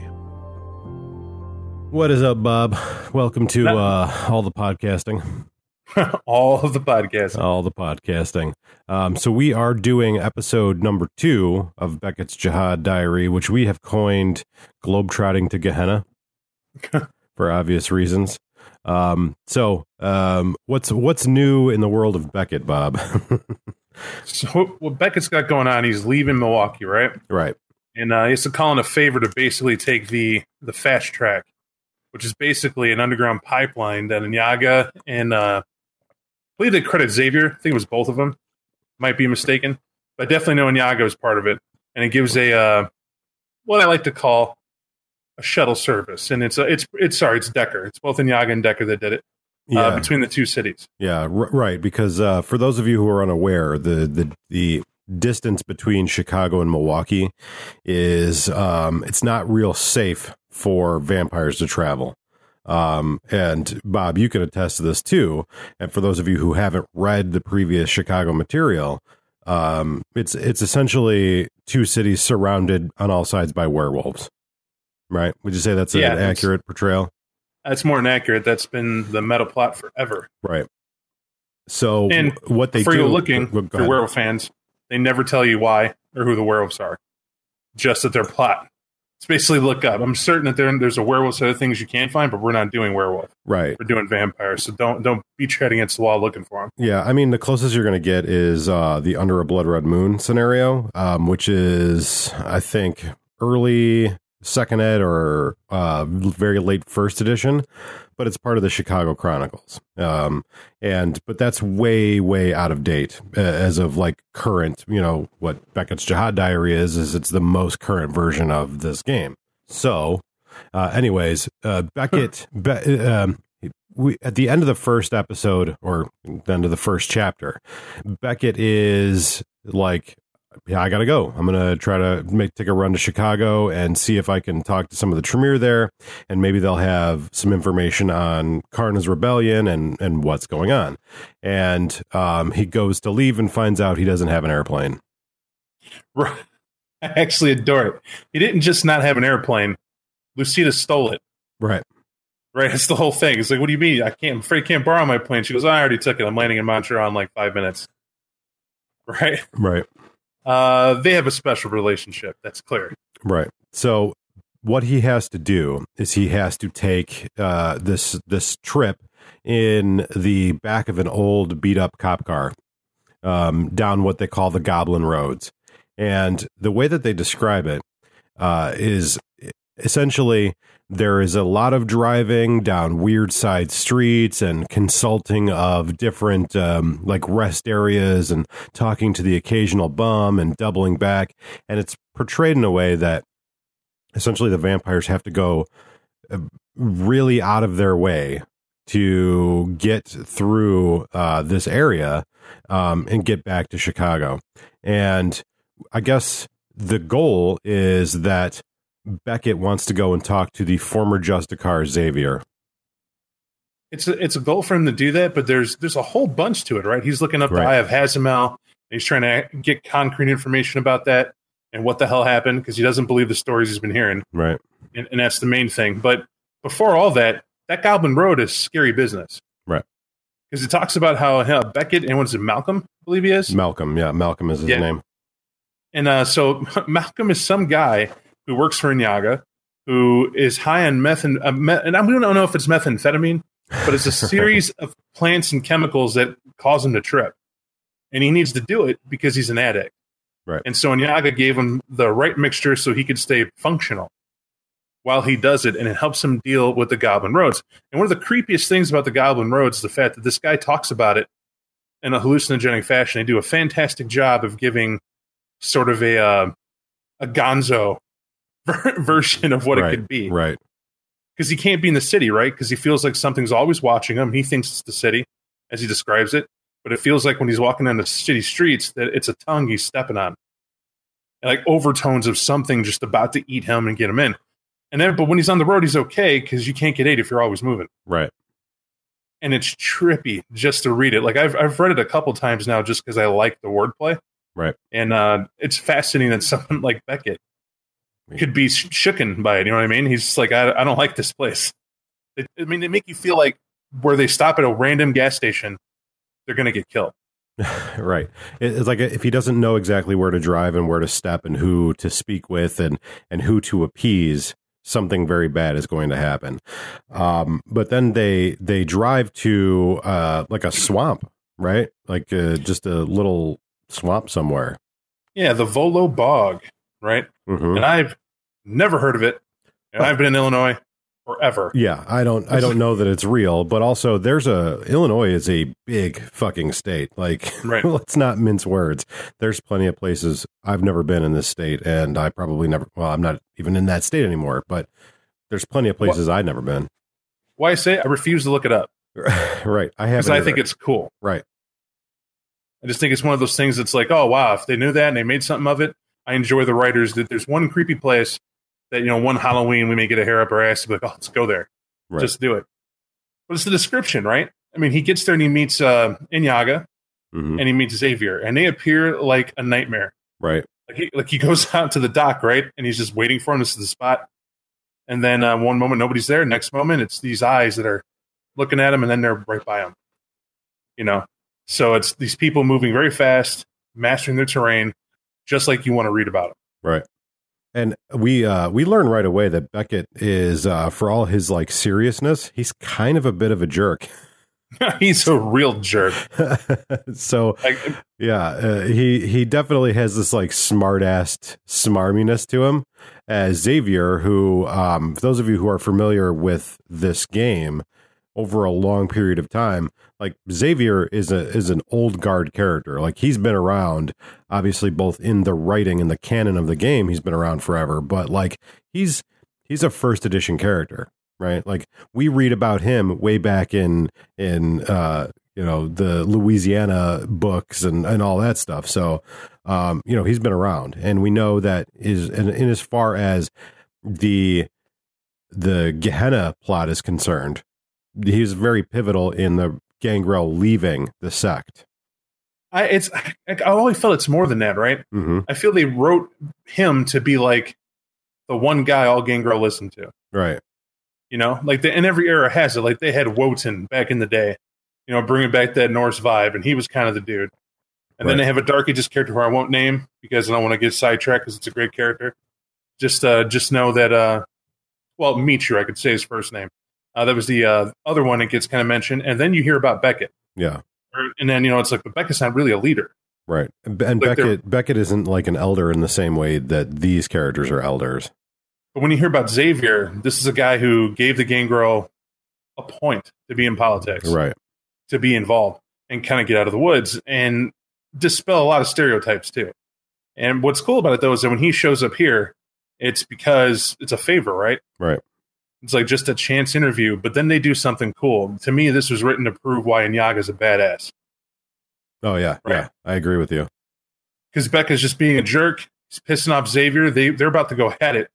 What is up, Bob? Welcome to uh, all the podcasting. All of the podcasting. All the podcasting. Um, so we are doing episode number two of Beckett's Jihad Diary, which we have coined "Globetrotting to Gehenna" for obvious reasons. Um, so, um, what's what's new in the world of Beckett, Bob? So what Beckett's got going on, he's leaving Milwaukee, right? right. And uh, he has to call in a favor to basically take the the fast track, which is basically an underground pipeline that Inyaga and uh, believe they credit Xaviar. I think it was both of them. Might be mistaken, but I definitely know Inyaga is part of it. And it gives a uh, what I like to call a shuttle service, and it's a, it's it's sorry, it's Decker. It's both Inyaga and Decker that did it Yeah. uh, between the two cities. Yeah, r- right. Because uh, for those of you who are unaware, the the the distance between Chicago and Milwaukee is um, it's not real safe for vampires to travel. Um, and Bob, you can attest to this too. And for those of you who haven't read the previous Chicago material, um, it's it's essentially two cities surrounded on all sides by werewolves. Right? Would you say that's Yeah, an that's- accurate portrayal? That's more than accurate. That's been the meta plot forever. Right. So And what they Before do? you looking, for werewolf fans, they never tell you why or who the werewolves are. Just that their plot. It's basically look up. I'm certain that there, there's a werewolf set of things you can find, but we're not doing werewolf. Right. We're doing vampire. So don't don't beat your head against the wall looking for them. Yeah, I mean the closest you're going to get is uh, the Under a Blood Red Moon scenario, um, which is I think early second ed or uh, very late first edition, but it's part of the Chicago Chronicles. Um, and but that's way way out of date uh, as of like current. You know what Beckett's Jihad Diary is is it's the most current version of this game. So, uh, anyways, uh, Beckett. Be- um, we at the end of the first episode or the end of the first chapter, Beckett is like, "Yeah, I gotta go. I'm gonna try to make take a run to Chicago and see if I can talk to some of the Tremere there, and maybe they'll have some information on Karna's rebellion and and what's going on." And um, he goes to leave and finds out he doesn't have an airplane. Right. I actually adore it. He didn't just not have an airplane. Lucita stole it. Right. Right. That's the whole thing. It's like, what do you mean? I can't, I'm afraid I can't borrow my plane. She goes, I already took it. I'm landing in Montreal in like five minutes. Right. Right. Uh, they have a special relationship. That's clear. Right. So what he has to do is he has to take uh, this this trip in the back of an old beat up cop car um, down what they call the Goblin Roads, and the way that they describe it uh, is essentially there is a lot of driving down weird side streets and consulting of different um, like rest areas and talking to the occasional bum and doubling back and it's portrayed in a way that essentially the vampires have to go uh, really out of their way to get through uh, this area um, and get back to Chicago. And I guess the goal is that Beckett wants to go and talk to the former Justicar Xaviar. It's a, it's a goal for him to do that, but there's there's a whole bunch to it, right? He's looking up Right. the Eye of Hazimel. He's trying to get concrete information about that and what the hell happened because he doesn't believe the stories he's been hearing, Right. and, and that's the main thing. But before all that, that Goblin Road is scary business, Right. Because it talks about how Beckett and what's it, Malcolm, I believe he is, Malcolm. Yeah. Malcolm is his Yeah. name. And uh, so Malcolm is some guy who works for Inyaga, who is high on meth and, uh, and I don't know if it's methamphetamine, but it's a series of plants and chemicals that cause him to trip. And he needs to do it because he's an addict. Right. And so Inyaga gave him the right mixture so he could stay functional while he does it, and it helps him deal with the Goblin Roads. And one of the creepiest things about the Goblin Roads is the fact that this guy talks about it in a hallucinogenic fashion. They do a fantastic job of giving sort of a uh, a Gonzo version of what right. it could be Right. because he can't be in the city, right? Because he feels like something's always watching him. He thinks it's the city, as he describes it, but it feels like when he's walking down the city streets that it's a tongue he's stepping on, and like overtones of something just about to eat him and get him in. And then, but when he's on the road, he's okay because you can't get ate if you're always moving. Right. And it's trippy just to read it. Like I've I've read it a couple times now just because I like the wordplay. Right. And uh, it's fascinating that someone like Beckett could be sh- shooken by it. You know what I mean? He's just like, I, I don't like this place. It, I mean, they make you feel like where they stop at a random gas station, they're going to get killed. right. It's like if he doesn't know exactly where to drive and where to step and who to speak with and and who to appease, something very bad is going to happen. Um, but then they they drive to uh, like a swamp, right? Like uh, just a little swamp somewhere. Yeah, the Volo Bog, right? hmm And I've never heard of it. And uh, I've been in Illinois forever. Yeah, I don't I don't know that it's real, but also there's a Illinois is a big fucking state. Like Right. let's not mince words. There's plenty of places I've never been in this state and I probably never well, I'm not even in that state anymore, but there's plenty of places I've never been. Why I say it, I refuse to look it up right. I haven't I think it's cool. right. I just think it's one of those things that's like, oh wow, if they knew that and they made something of it, I enjoy the writers that there's one creepy place that you know one Halloween we may get a hair up our ass and be like, oh, let's go there. Right. Just do it. But it's the description, right? I mean, he gets there and he meets uh, Inyaga Mhm. and he meets Xaviar, and they appear like a nightmare. Right. Like he, like he goes out to the dock, right? And he's just waiting for him. This is the spot. And then uh, one moment nobody's there. Next moment, it's these eyes that are looking at him, and then they're right by him. You know, so it's these people moving very fast, mastering their terrain, just like you want to read about them, Right. And we uh we learn right away that Beckett is uh for all his like seriousness, he's kind of a bit of a jerk. he's a real jerk. so Like, yeah, uh, he he definitely has this like smart ass smarminess to him. As Xaviar, who um for those of you who are familiar with this game over a long period of time, like Xaviar is a is an old guard character. Like he's been around, obviously both in the writing and the canon of the game. He's been around forever, but like he's he's a first edition character, right? Like we read about him way back in in uh you know the Louisiana books and and all that stuff. So um you know he's been around, and we know that is in, in as far as the the Gehenna plot is concerned, he's very pivotal in the Gangrel leaving the sect. I it's I, I always felt it's more than that, right? hmm I feel they wrote him to be like the one guy all Gangrel listened to. Right. You know, like the, and every era has it. Like they had Wotan back in the day, you know, bringing back that Norse vibe, and he was kind of the dude. And then they have a Dark Ages character who I won't name because I don't want to get sidetracked because it's a great character. Just, uh, just know that, uh, well, Michu, I could say his first name. Uh, that was the uh, other one that gets kind of mentioned, and then you hear about Beckett, Yeah. or, and then you know it's like, but Beckett's not really a leader. Right. And and Like Beckett Beckett isn't like an elder in the same way that these characters are elders. But when you hear about Xaviar, this is a guy who gave the Gangrel a point to be in politics. Right. to be involved and kind of get out of the woods and dispel a lot of stereotypes too. And what's cool about it though is that when he shows up here, it's because it's a favor, right? Right. It's like just a chance interview, but then they do something cool. To me, this was written to prove why Inyanga's a badass. Oh yeah. Right. Yeah. I agree with you. Because Beckett's just being a jerk, he's pissing off Xaviar. They they're about to go at it.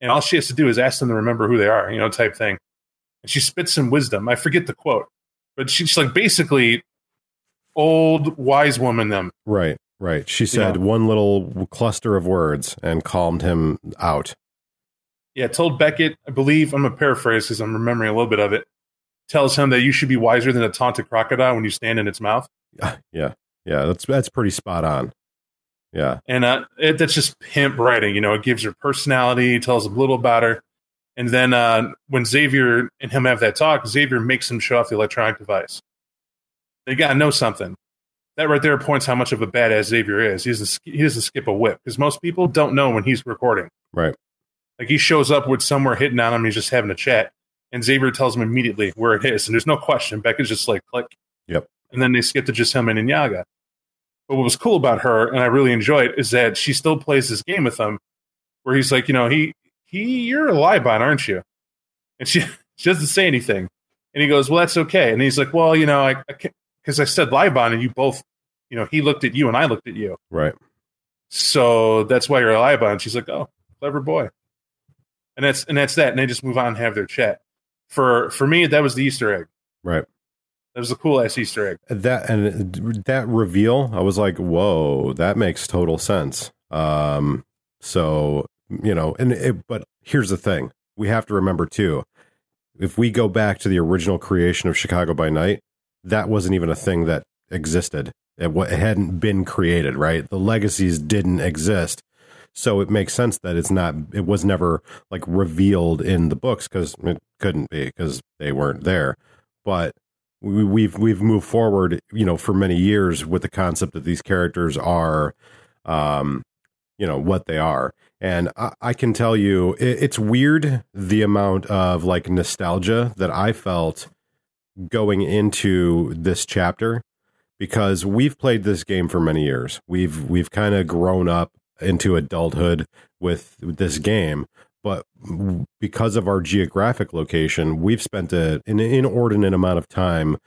And all she has to do is ask them to remember who they are, you know, type thing. And she spits some wisdom. I forget the quote. But she's like basically old wise woman them. Right. Right. She said Yeah. one little cluster of words and calmed him out. Yeah, told Beckett, I believe, I'm going to paraphrase because I'm remembering a little bit of it, tells him that you should be wiser than a taunted crocodile when you stand in its mouth. Yeah. Yeah. yeah That's that's pretty spot on. Yeah. And uh, it, that's just pimp writing. You know, it gives her personality, tells a little about her. And then uh, when Xaviar and him have that talk, Xaviar makes him show off the electronic device. They got to know something. That right there points how much of a badass Xaviar is. He doesn't, he doesn't skip a whip because most people don't know when he's recording. Right. Like he shows up with somewhere hitting on him, he's just having a chat, and Xaviar tells him immediately where it is, and there's no question. Beckett's just like click. Yep. And then they skip to just him and Inyanga. But what was cool about her, and I really enjoy it, is that she still plays this game with him, where he's like, you know, he he, you're a Laibon, aren't you? And she she doesn't say anything, and he goes, well, that's okay. And he's like, well, you know, I because I, said Laibon, and you both, you know, he looked at you and I looked at you, Right. so that's why you're a Laibon. And she's like, oh, clever boy. And that's and that's that. And they just move on and have their chat. For for me, that was the Easter egg. Right. That was a cool ass Easter egg. That and that reveal, I was like, "Whoa, that makes total sense." Um, so you know, and it, but here's the thing: we have to remember too. If we go back to the original creation of Chicago by Night, that wasn't even a thing that existed. It, it hadn't been created, right? The legacies didn't exist, so it makes sense that it's not. It was never like revealed in the books because it couldn't be because they weren't there. But we, we've we've moved forward, you know, for many years with the concept that these characters are, um, you know, what they are, and I, I can tell you, it, it's weird the amount of like nostalgia that I felt going into this chapter because we've played this game for many years. We've we've kind of grown up into adulthood with this game, but because of our geographic location, we've spent a, an inordinate amount of time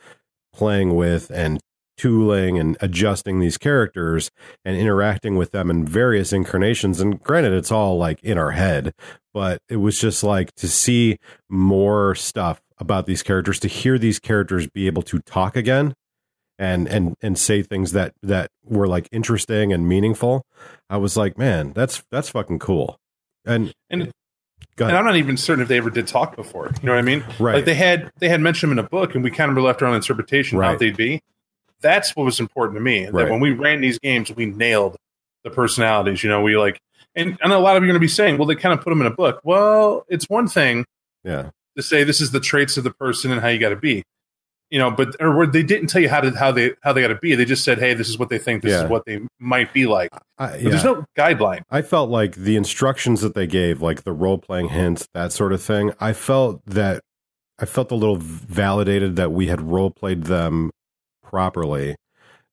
playing with and tooling and adjusting these characters and interacting with them in various incarnations. And granted, it's all like in our head, but it was just like to see more stuff about these characters, to hear these characters be able to talk again and and and say things that that were like interesting and meaningful. I was like, man, that's that's fucking cool. And And- And. I'm not even certain if they ever did talk before. You know what I mean? Right. Like they had they had mentioned them in a book, and we kind of were left our own interpretation how they'd be. That's what was important to me. That Right. when we ran these games, we nailed the personalities. You know, we like, and I know a lot of you are going to be saying, "Well, they kind of put them in a book." Well, it's one thing yeah, to say this is the traits of the person and how you got to be. You know, but or they didn't tell you how to how they how they got to be. They just said, "Hey, this is what they think. This Yeah. is what they might be like." I, yeah. there's no guideline. I felt like the instructions that they gave, like the role playing hints, that sort of thing. I felt that I felt a little validated that we had role played them properly.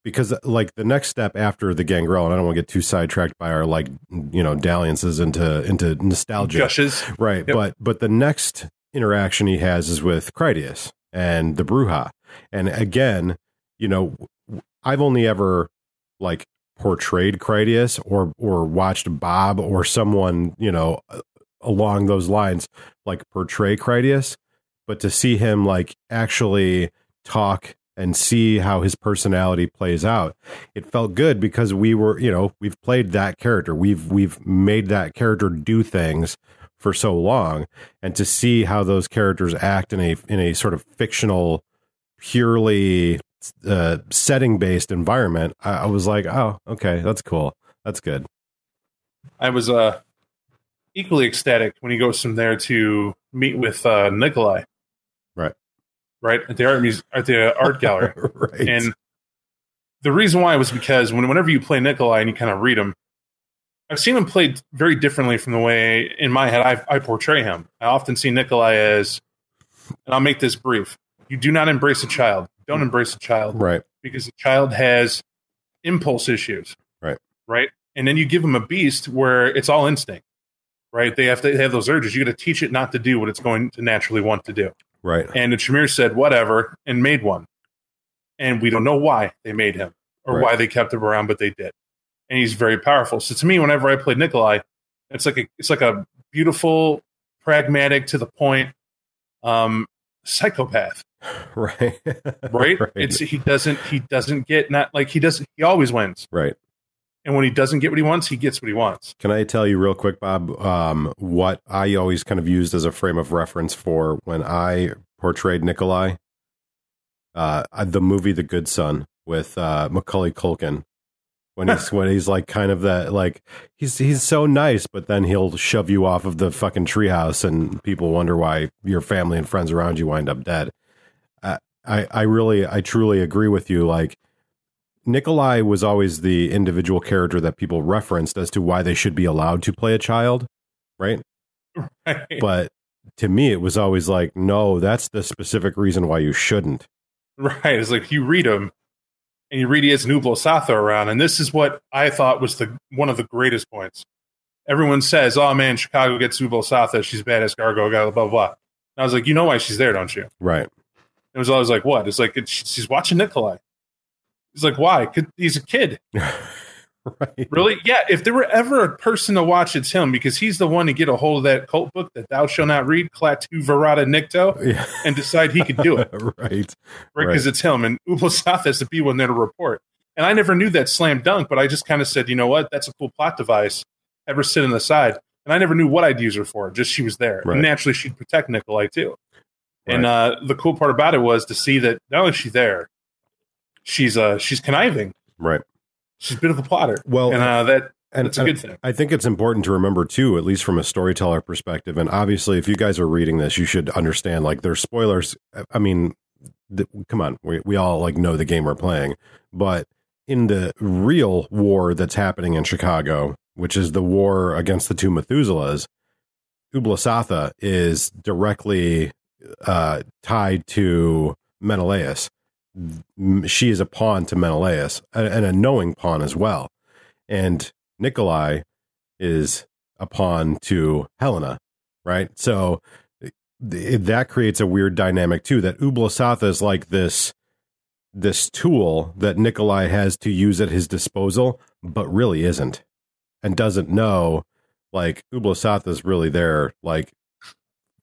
Because like the next step after the gangrel, and I don't want to get too sidetracked by our like you know dalliances into into nostalgia, Gushes. right? Yep. But but the next interaction he has is with Critias and the Brujah, and again, you know, I've only ever like portrayed Critias or or watched Bob or someone you know along those lines like portray Critias, but to see him like actually talk and see how his personality plays out it felt good because we were you know we've played that character. We've we've made that character do things for so long and to see how those characters act in a in a sort of fictional purely uh, setting based environment I, I was like oh okay that's cool. That's good. I was uh, equally ecstatic when he goes from there to meet with uh, Nikolai. Right. Right? At the art muse- at the art gallery, right. And the reason why was because when whenever you play Nikolai and you kind of read him, I've seen him played very differently from the way in my head I, I portray him. I often see Nikolai as, and I'll make this brief: you do not embrace a child. Don't embrace a child right because the child has impulse issues. Right. Right. And then you give them a beast where it's all instinct. Right. They have to have those urges. You got to teach it not to do what it's going to naturally want to do. right And the Shamir said, whatever, and made one. And we don't know why they made him or Right. why they kept him around, but they did. And he's very powerful. So to me, whenever I play Nikolai, it's like a it's like a beautiful, pragmatic, to the point, um, psychopath right right? It's he doesn't he doesn't get not like he doesn't he always wins, right and when he doesn't get what he wants, he gets what he wants. Can I tell you real quick, Bob, um, what I always kind of used as a frame of reference for when I portrayed Nikolai? Uh, the movie The Good Son with uh, Macaulay Culkin. When he's when he's like kind of that like he's he's so nice, but then he'll shove you off of the fucking treehouse, and people wonder why your family and friends around you wind up dead. Uh, I I really I truly agree with you. Like Nikolai was always the individual character that people referenced as to why they should be allowed to play a child, right? But to me, it was always like, no, that's the specific reason why you shouldn't. right. It's like you read him, and you read he has an Ublo-Satha around, and this is what I thought was the one of the greatest points. Everyone says, "Oh man, Chicago gets Ublo-Satha. She's bad as Gargo." Blah blah blah. And I was like, you know why she's there, don't you? Right. It was always like, what? It's like it's, she's watching Nikolai. He's like, "Why?" He's a kid. right. Really? Yeah. If there were ever a person to watch, it's him because he's the one to get a hold of that cult book that thou shall not read, Klaatu Verata Nikto, Yeah. and decide he could do it, right. right? Because it's him. And Ublo-Satha has to be one there to report. And I never knew that slam dunk, but I just kind of said, you know what? That's a cool plot device. Ever sit on the side. And I never knew what I'd use her for. Just she was there. Right. And naturally, she'd protect Nikolai too. And uh, the cool part about it was to see that not only is she there, she's uh, she's conniving. Right. She's a bit of a plotter. Well, and uh, that and that's a good thing. I think it's important to remember too, at least from a storyteller perspective. And obviously, if you guys are reading this, you should understand like there's spoilers. I mean, the, come on, we we all like know the game we're playing, but in the real war that's happening in Chicago, which is the war against the two Methuselahs, Ublo-Satha is directly uh, tied to Menelaus. She is a pawn to Menelaus, and a knowing pawn as well. And Nikolai is a pawn to Helena, right? So th- that creates a weird dynamic too. That Ublo-Satha is like this this tool that Nikolai has to use at his disposal, but really isn't, and doesn't know like Ublo-Satha is really there, like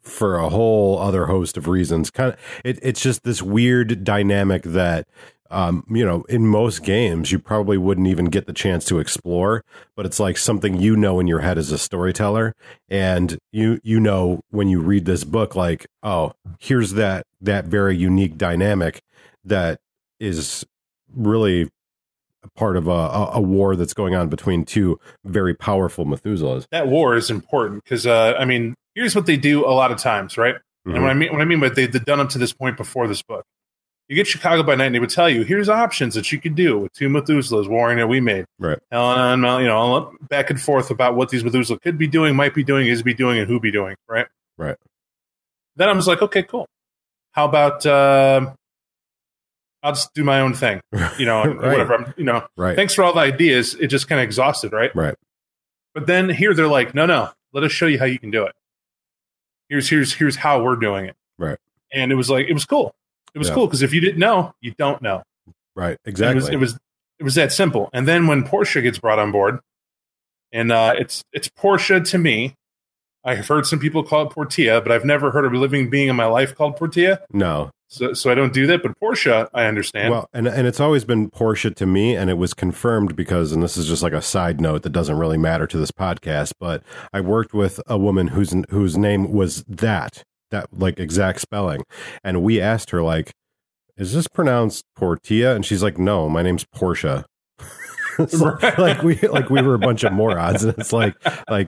for a whole other host of reasons. Kind of, it, it's just this weird dynamic that, um, you know, in most games you probably wouldn't even get the chance to explore, but it's like something you know in your head as a storyteller, and you you know when you read this book, like, oh, here's that that very unique dynamic that is really part of a, a, war that's going on between two very powerful Methuselahs. That war is important because uh, I mean, here's what they do a lot of times, right? Mm-hmm. And what I mean, what I mean by they, they've done up to this point before this book, you get Chicago by Night, and they would tell you here's options that you could do with two Methuselahs warring that we made, Right. and uh, you know, back and forth about what these Methuselah could be doing, might be doing, is be doing, and who be doing, right? Right. Then I'm just like, okay, cool. How about uh, I'll just do my own thing, you know, Right. whatever. I'm, you know, Right. thanks for all the ideas. It just kind of exhausted, right? Right. But then here they're like, no, no, let us show you how you can do it. Here's here's here's how we're doing it. Right. And it was like it was cool. It was Yeah. cool because if you didn't know, you don't know. Right. Exactly. It was, it was it was that simple. And then when Portia gets brought on board, and uh, it's it's Portia to me. I've heard some people call it Portia, but I've never heard of a living being in my life called Portia. no. So so I don't do that. But Portia, I understand. Well, and and it's always been Portia to me, and it was confirmed because, and this is just like a side note that doesn't really matter to this podcast, but I worked with a woman whose whose name was that that like exact spelling, and we asked her like, "Is this pronounced Portia?" And she's like, "No, my name's Portia." So, Right. like we like we were a bunch of morons, and it's like like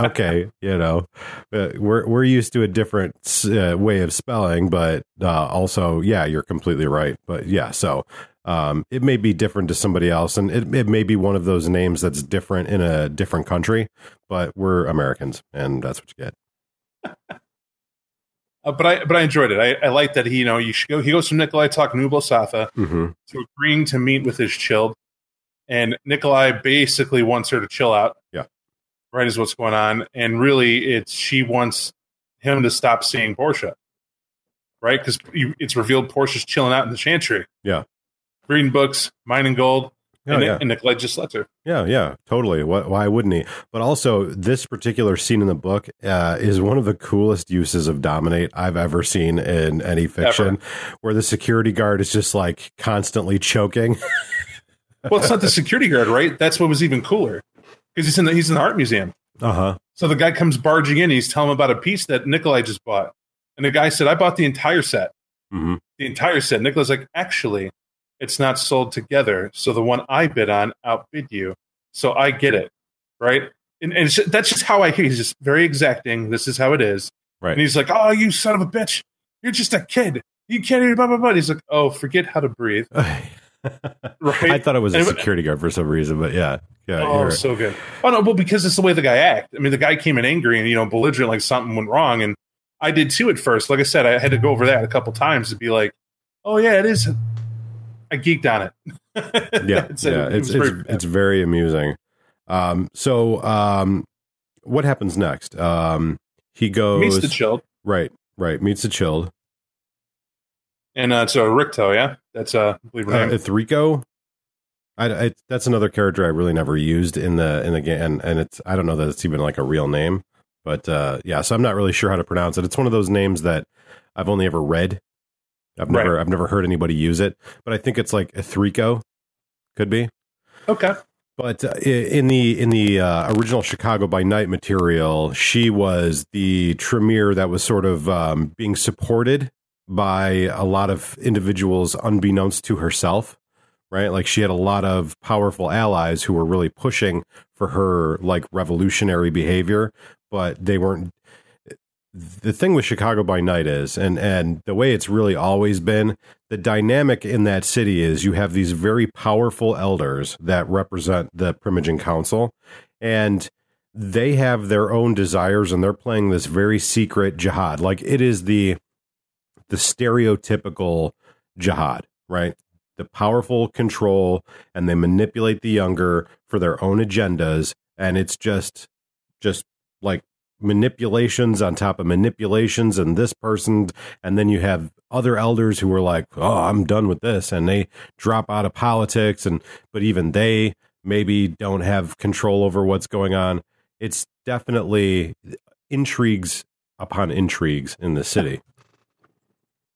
okay, you know, uh, we're we're used to a different uh, way of spelling, but uh, also, yeah, you're completely right. But yeah, so um, it may be different to somebody else, and it it may be one of those names that's different in a different country, but we're Americans, and that's what you get. Uh, but I but I enjoyed it. I, I like that he you know you should go. He goes from Nikolai talking Nublo Satha hmm to agreeing to meet with his chilled, and Nikolai basically wants her to chill out. Yeah. right is what's going on, and really it's she wants him to stop seeing Portia, right? Because it's revealed Portia's chilling out in the chantry. Yeah. reading books, mining gold, Oh, and, yeah. and Nikolai just lets her. Yeah, yeah, totally. Why, why wouldn't he? But also, this particular scene in the book uh, is one of the coolest uses of dominate I've ever seen in any fiction, where the security guard is just like constantly choking. Well, it's not the security guard, right? That's what was even cooler because he's in the he's in the art museum. Uh huh. So the guy comes barging in. He's telling him about a piece that Nikolai just bought. And the guy said, I bought the entire set. hmm The entire set. Nikolai's like, actually, it's not sold together. So the one I bid on outbid you. So I get it. Right. And, and just, that's just how I hear. He's just very exacting. This is how it is. Right. And he's like, oh, you son of a bitch. You're just a kid. You can't even blah, blah, blah. He's like, oh, forget how to breathe. Right. I thought it was a security guard for some reason, but yeah, yeah. Oh, you're- so good. Oh no, well, because it's the way the guy act. I mean, the guy came in angry and you know belligerent, like something went wrong, and I did too at first. Like I said, I had to go over that a couple times to be like, "Oh yeah, it is." I geeked on it. yeah, It's- yeah. it It's it's very- it's very amusing. Um, so um, what happens next? Um, he goes meets the chilled, right, right. Meets the chilled. And uh, a Ricto, yeah, that's uh, I believe her Uh, name. Ithrico. I, I, that's another character I really never used in the in the game, and, and it's I don't know that it's even like a real name, but uh, yeah, so I'm not really sure how to pronounce it. It's one of those names that I've only ever read. I've Right. never I've never heard anybody use it, but I think it's like Ithrico, could be. okay, But uh, in the in the uh, original Chicago by Night material, she was the Tremere that was sort of um, being supported by a lot of individuals, unbeknownst to herself. Right, like she had a lot of powerful allies who were really pushing for her like revolutionary behavior, but they weren't. The thing with Chicago by Night is, and and the way it's really always been, the dynamic in that city is you have these very powerful elders that represent the Primogen Council, and they have their own desires, and they're playing this very secret jihad. Like it is the the stereotypical jihad, right? The powerful control, and they manipulate the younger for their own agendas, and it's just just like manipulations on top of manipulations and this person and then you have other elders who are like oh i'm done with this and they drop out of politics and but even they maybe don't have control over what's going on it's definitely intrigues upon intrigues in the city.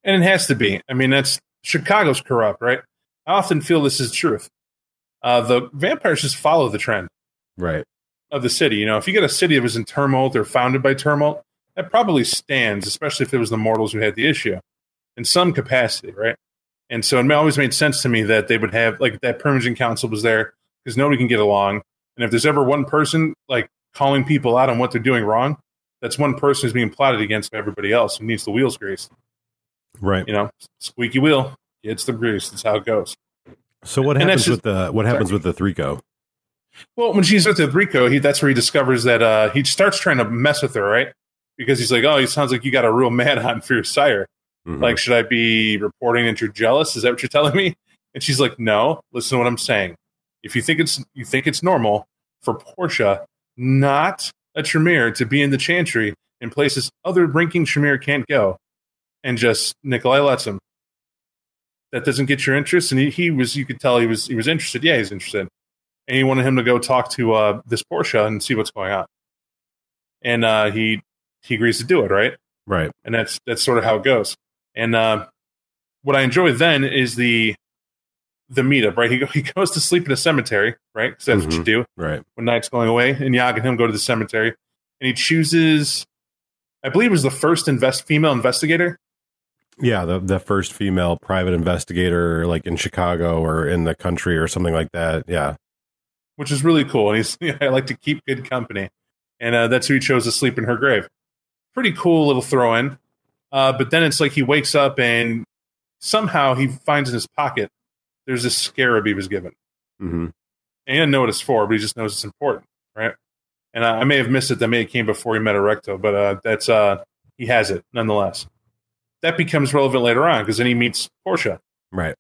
And it has to be. I mean, that's Chicago's corrupt, right? I often feel this is truth. Uh, the vampires just follow the trend Right. of the city. You know, if you get a city that was in turmoil or founded by turmoil, that probably stands, especially if it was the mortals who had the issue in some capacity, right? And so it always made sense to me that they would have like that permanent council was there because nobody can get along. And if there's ever one person like calling people out on what they're doing wrong, that's one person who's being plotted against by everybody else who needs the wheels greased. Right. You know, squeaky wheel gets the grease. That's how it goes. So what And happens that's with the what happens with the Threeko? Well, when she's with the Rico, he that's where he discovers that uh, he starts trying to mess with her, right? Because he's like, "Oh, he sounds like you got a real mad on for your sire. Mhm. Like, should I be reporting that you're jealous? Is that what you're telling me?" And she's like, "No. Listen to what I'm saying. If you think it's you think it's normal for Portia, not a Tremere, to be in the Chantry in places other ranking Tremere can't go, and just Nikolai lets him. That doesn't get your interest, and he, he was you could tell he was he was interested. Yeah, he's interested and he wanted him to go talk to uh, this Portia and see what's going on. And uh, he he agrees to do it, right? right. And that's that's sort of how it goes. And uh, what I enjoy then is the the meetup, right? He go, he goes to sleep in a cemetery, right? Because that's what you Mhm. do Right. when night's going away. And Yag and him go to the cemetery, and he chooses, I believe, it was the first invest female investigator. Yeah, the the first female private investigator like in Chicago or in the country or something like that. Yeah. which is really cool. And he's, I like to keep good company. And uh, that's who he chose to sleep in her grave. Pretty cool little throw in. Uh, but then it's like he wakes up and somehow he finds in his pocket there's this scarab he was given. hmm And he didn't know what it's for, but he just knows it's important, right? And I, I may have missed it. That may have came before he met Erecto, but uh, that's uh, he has it nonetheless. That becomes relevant later on because then he meets Portia Right.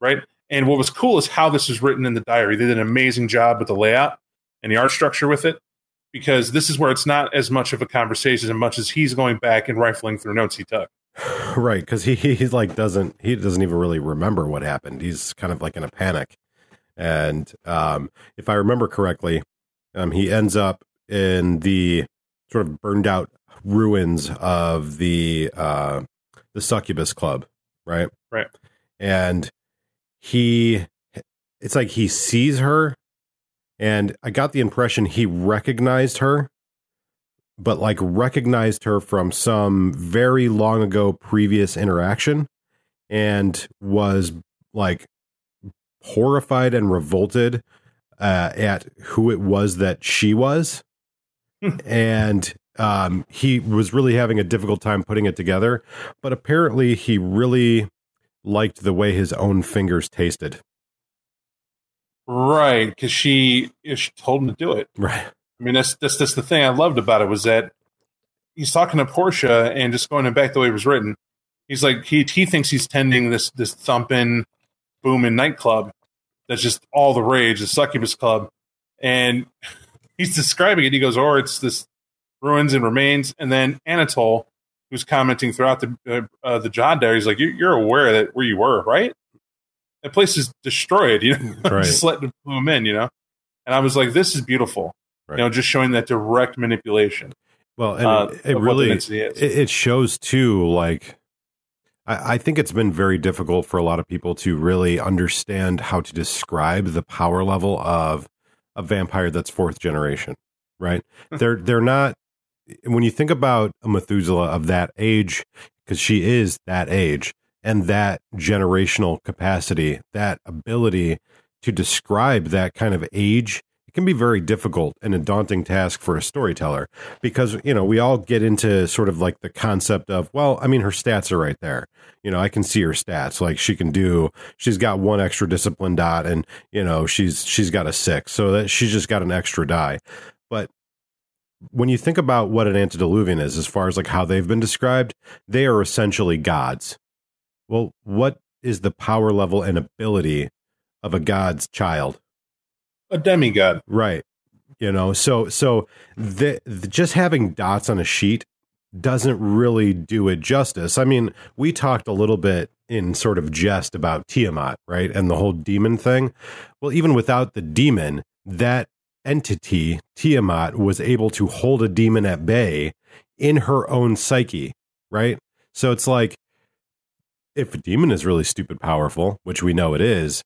right? And what was cool is how this was written in the diary. They did an amazing job with the layout and the art structure with it, because this is where it's not as much of a conversation as much as he's going back and rifling through notes he took. Right, because he he's like doesn't he doesn't even really remember what happened. He's kind of like in a panic, and um, if I remember correctly, um, he ends up in the sort of burned out ruins of the uh, the succubus club, right? Right. and he it's like he sees her, and I got the impression he recognized her, but like recognized her from some very long ago previous interaction and was like horrified and revolted uh, at who it was that she was. and um, he was really having a difficult time putting it together. But apparently, he really liked the way his own fingers tasted. Right, because she, she told him to do it. Right. I mean, that's, that's that's the thing I loved about it was that he's talking to Portia and just going back the way it was written. He's like he he thinks he's tending this this thumping, booming nightclub that's just all the rage, the succubus club, and he's describing it. He goes, "Or it's this ruins and remains," and then Anatole, who's commenting throughout the uh, uh, the John there, he's like, "You- "You're aware that where you were, right? That place is destroyed. You know, Right. just letting them in, you know." And I was like, "This is beautiful." Right. You know, just showing that direct manipulation. Well, and uh, it, it of what the really it, it shows too like I, I think it's been very difficult for a lot of people to really understand how to describe the power level of a vampire that's fourth generation right they're they're not when you think about a methuselah of that age because she is that age and that generational capacity that ability to describe that kind of age it can be very difficult and a daunting task for a storyteller because you know we all get into sort of like the concept of well i mean her stats are right there. You know i can see her stats. Like she can do she's got one extra discipline dot and you know she's she's got a six. So that she's just got an extra die when you think about what an antediluvian is as far as like how they've been described they are essentially gods well what is the power level and ability of a god's child A demigod. Right. You know, so so the, the just having dots on a sheet doesn't really do it justice. I mean, we talked a little bit in sort of jest about Tiamat, right? And the whole demon thing. Well, even without the demon, that entity, Tiamat, was able to hold a demon at bay in her own psyche, right? So it's like if a demon is really stupid powerful, which we know it is,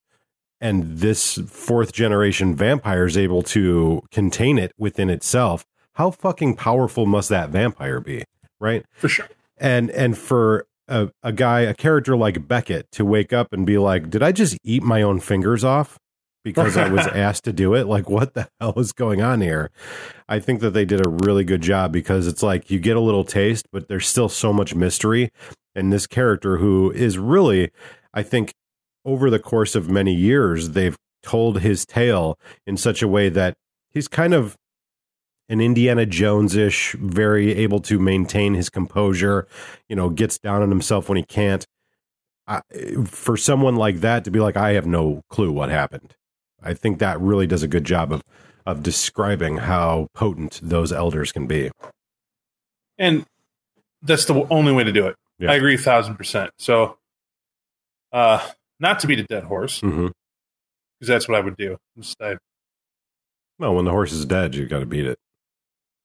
and this fourth generation vampire is able to contain it within itself, how fucking powerful must that vampire be, right? For sure. And and for a, a guy, a character like Beckett to wake up and be like, "Did I just eat my own fingers off?" Because I was asked to do it. Like, what the hell is going on here? I think that they did a really good job because it's like you get a little taste, but there's still so much mystery. And this character, who is really, I think, over the course of many years, they've told his tale in such a way that he's kind of an Indiana Jones ish, very able to maintain his composure, you know, gets down on himself when he can't. I, for someone like that to be like, I have no clue what happened. I think that really does a good job of of describing how potent those elders can be. And that's the only way to do it. Yeah. I agree a thousand percent. So, uh, not to beat a dead horse, because Mm-hmm. that's what I would do. Just, I, Well, when the horse is dead, you got to beat it.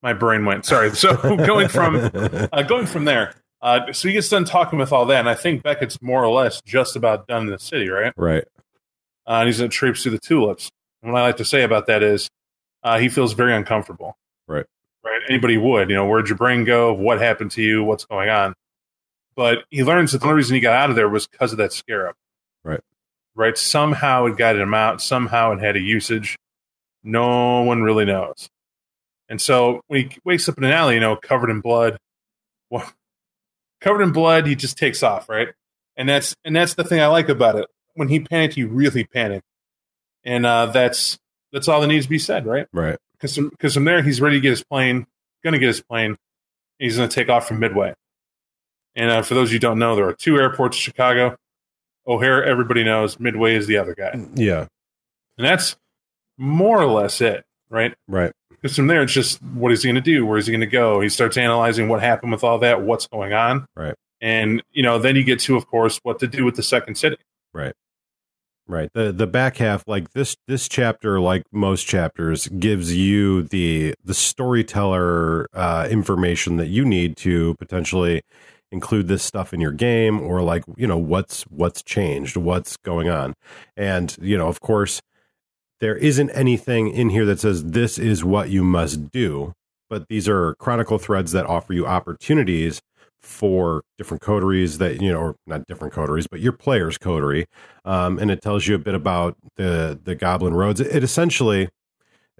my brain went. Sorry. So going from uh, going from there. Uh, so he gets done talking with all that, and I think Beckett's more or less just about done in the city, right? right, Uh, and he's going to traipse through the tulips. And what I like to say about that is uh, he feels very uncomfortable. Right. Right. Anybody would. You know, where'd your brain go? What happened to you? What's going on? But he learns that the only reason he got out of there was because of that scarab. Right. Right. Somehow it guided him out. Somehow it had a usage. No one really knows. And so when he wakes up in an alley, you know, covered in blood, well, covered in blood, he just takes off, right? And that's and that's the thing I like about it. When he panicked, he really panicked, and uh, that's that's all that needs to be said, right? right, Because from, 'cause from there, he's ready to get his plane, going to get his plane. He's going to take off from Midway. And uh, for those of you who don't know, there are two airports in Chicago. O'Hare, everybody knows. Midway is the other guy, Yeah. and that's more or less it, right? right, Because from there, it's just what is he going to do? Where is he going to go? He starts analyzing what happened with all that, what's going on, Right. And you know, then you get to, of course, what to do with the second city. right. Right. The the back half, like this this chapter, like most chapters, gives you the the storyteller uh, information that you need to potentially include this stuff in your game, or like you know what's what's changed, what's going on, and you know of course there isn't anything in here that says this is what you must do, but these are chronicle threads that offer you opportunities for different coteries that you know or not different coteries but your player's coterie um, and it tells you a bit about the the goblin roads. It essentially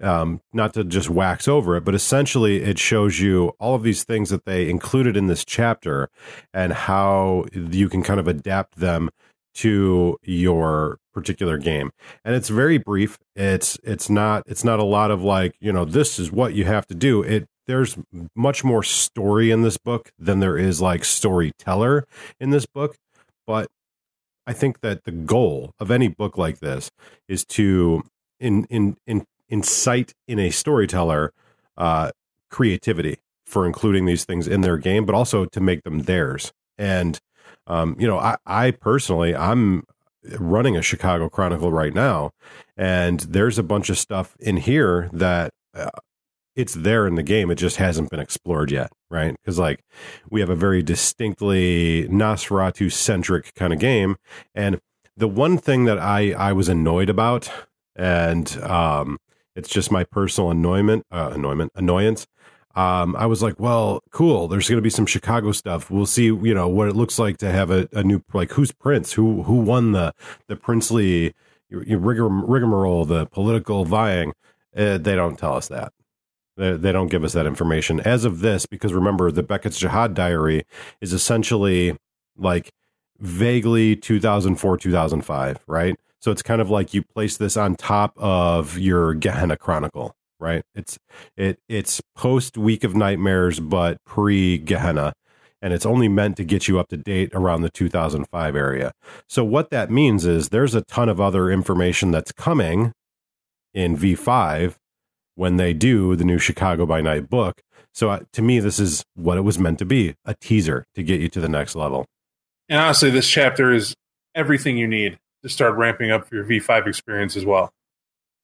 um, not to just wax over it but essentially it shows you all of these things that they included in this chapter and how you can kind of adapt them to your particular game. And it's very brief. It's it's not it's not a lot of like you know this is what you have to do. It there's much more story in this book than there is like storyteller in this book but i think that the goal of any book like this is to in in, in incite in a storyteller uh creativity for including these things in their game but also to make them theirs. And um you know i i personally i'm running a chicago chronicle right now and there's a bunch of stuff in here that uh, it's there in the game. It just hasn't been explored yet, right? Because like we have a very distinctly Nosferatu centric kind of game, and the one thing that I I was annoyed about, and um, it's just my personal annoyment, uh, annoyment, annoyance. Um, I was like, well, cool. There's going to be some Chicago stuff. We'll see, you know, what it looks like to have a, a new like who's Prince, who who won the the princely rigmarole, the political vying. Uh, they don't tell us that. They, they don't give us that information as of this, because remember, the Beckett's Jyhad Diary is essentially like vaguely 2004, 2005, right? So it's kind of like you place this on top of your Gehenna Chronicle, right? It's it it's post Week of Nightmares, but pre Gehenna, and it's only meant to get you up to date around the 2005 area. So what that means is there's a ton of other information that's coming in V5 when they do the new Chicago by Night book. So uh, to me, this is what it was meant to be a teaser to get you to the next level. And honestly, this chapter is everything you need to start ramping up for your V5 experience as well.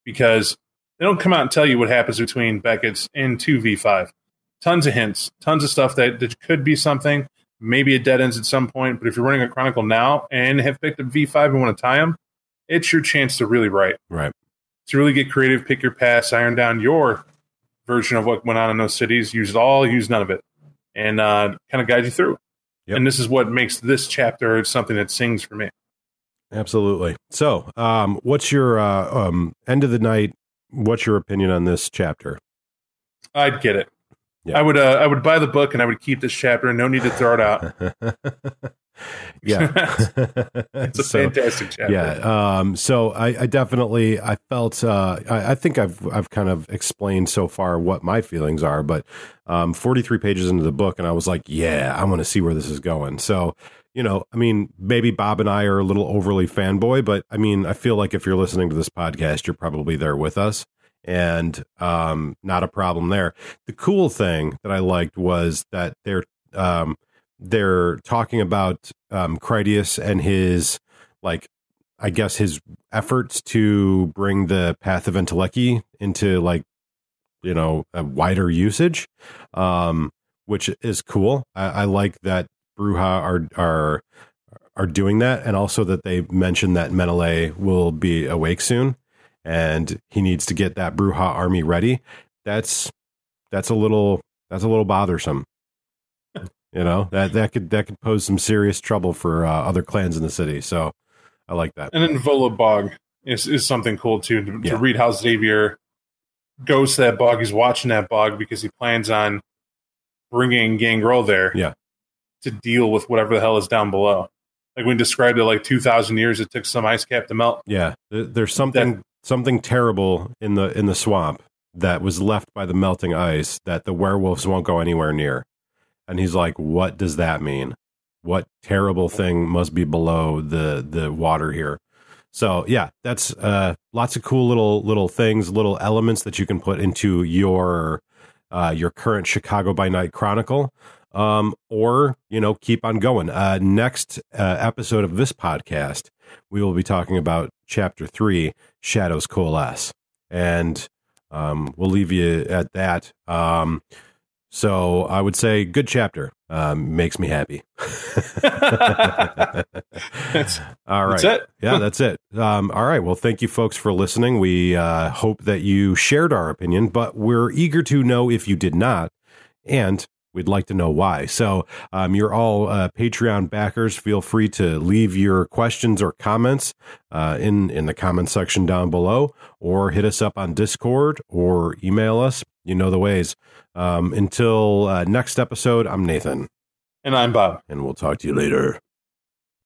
Because They don't come out and tell you what happens between Beckett's and 2v5. Tons of hints, tons of stuff that, that could be something. Maybe it dead ends at some point, but if you're running a Chronicle now and have picked up V5 and want to tie them, it's your chance to really write. Right. To really get creative, pick your pass, iron down your version of what went on in those cities, use it all, use none of it, and uh, kind of guide you through. Yep. And this is what makes this chapter something that sings for me. Absolutely. So, um, what's your uh, um, end of the night? What's your opinion on this chapter? I'd get it. Yeah. I would. Uh, I would buy the book and I would keep this chapter. No need to throw it out. yeah, It's a So, fantastic chapter. Yeah. Um, so I, I definitely I felt uh, I, I think I've I've kind of explained so far what my feelings are, but um, 43 pages into the book, and I was like, yeah, I want to see where this is going. So you know, I mean, maybe Bob and I are a little overly fanboy, but I mean, I feel like if you're listening to this podcast, you're probably there with us. And um, not a problem there. The cool thing that I liked was that they're um, they're talking about um, Critias and his like I guess his efforts to bring the path of Entelechy into like you know a wider usage, um, which is cool. I, I like that Brujah are are are doing that, and also that they mentioned that Menelae will be awake soon, and he needs to get that Brujah army ready. That's that's a little that's a little bothersome. You know that that could that could pose some serious trouble for uh, other clans in the city. So I like that. And then Volo Bog is, is something cool too to, Yeah. to read how Xaviar goes to that bog. He's watching that bog because he plans on bringing Gangrel there Yeah. to deal with whatever the hell is down below. Like we described it like 2,000 years it took some ice cap to melt. Yeah, there's something something terrible in the in the swamp that was left by the melting ice that the werewolves won't go anywhere near. And he's like, "What does that mean? What terrible thing must be below the the water here?" So yeah, that's uh, lots of cool little little things, little elements that you can put into your uh, your current Chicago by Night Chronicle, um, or you know keep on going. Uh, next uh, episode of this podcast, we will be talking about Chapter Three, Shadows Coalesce, and um, we'll leave you at that. Um, so I would say good chapter. Um, makes me happy. That's, All right. that's it. Yeah, that's it. Um, all right. Well, thank you, folks, for listening. We uh, hope that you shared our opinion, but we're eager to know if you did not, and we'd like to know why. So, um, you're all uh, Patreon backers. Feel free to leave your questions or comments uh, in in the comment section down below, or hit us up on Discord or email us. You know the ways. Um, until uh, next episode, I'm Nathan, And I'm Bob. and we'll talk to you later.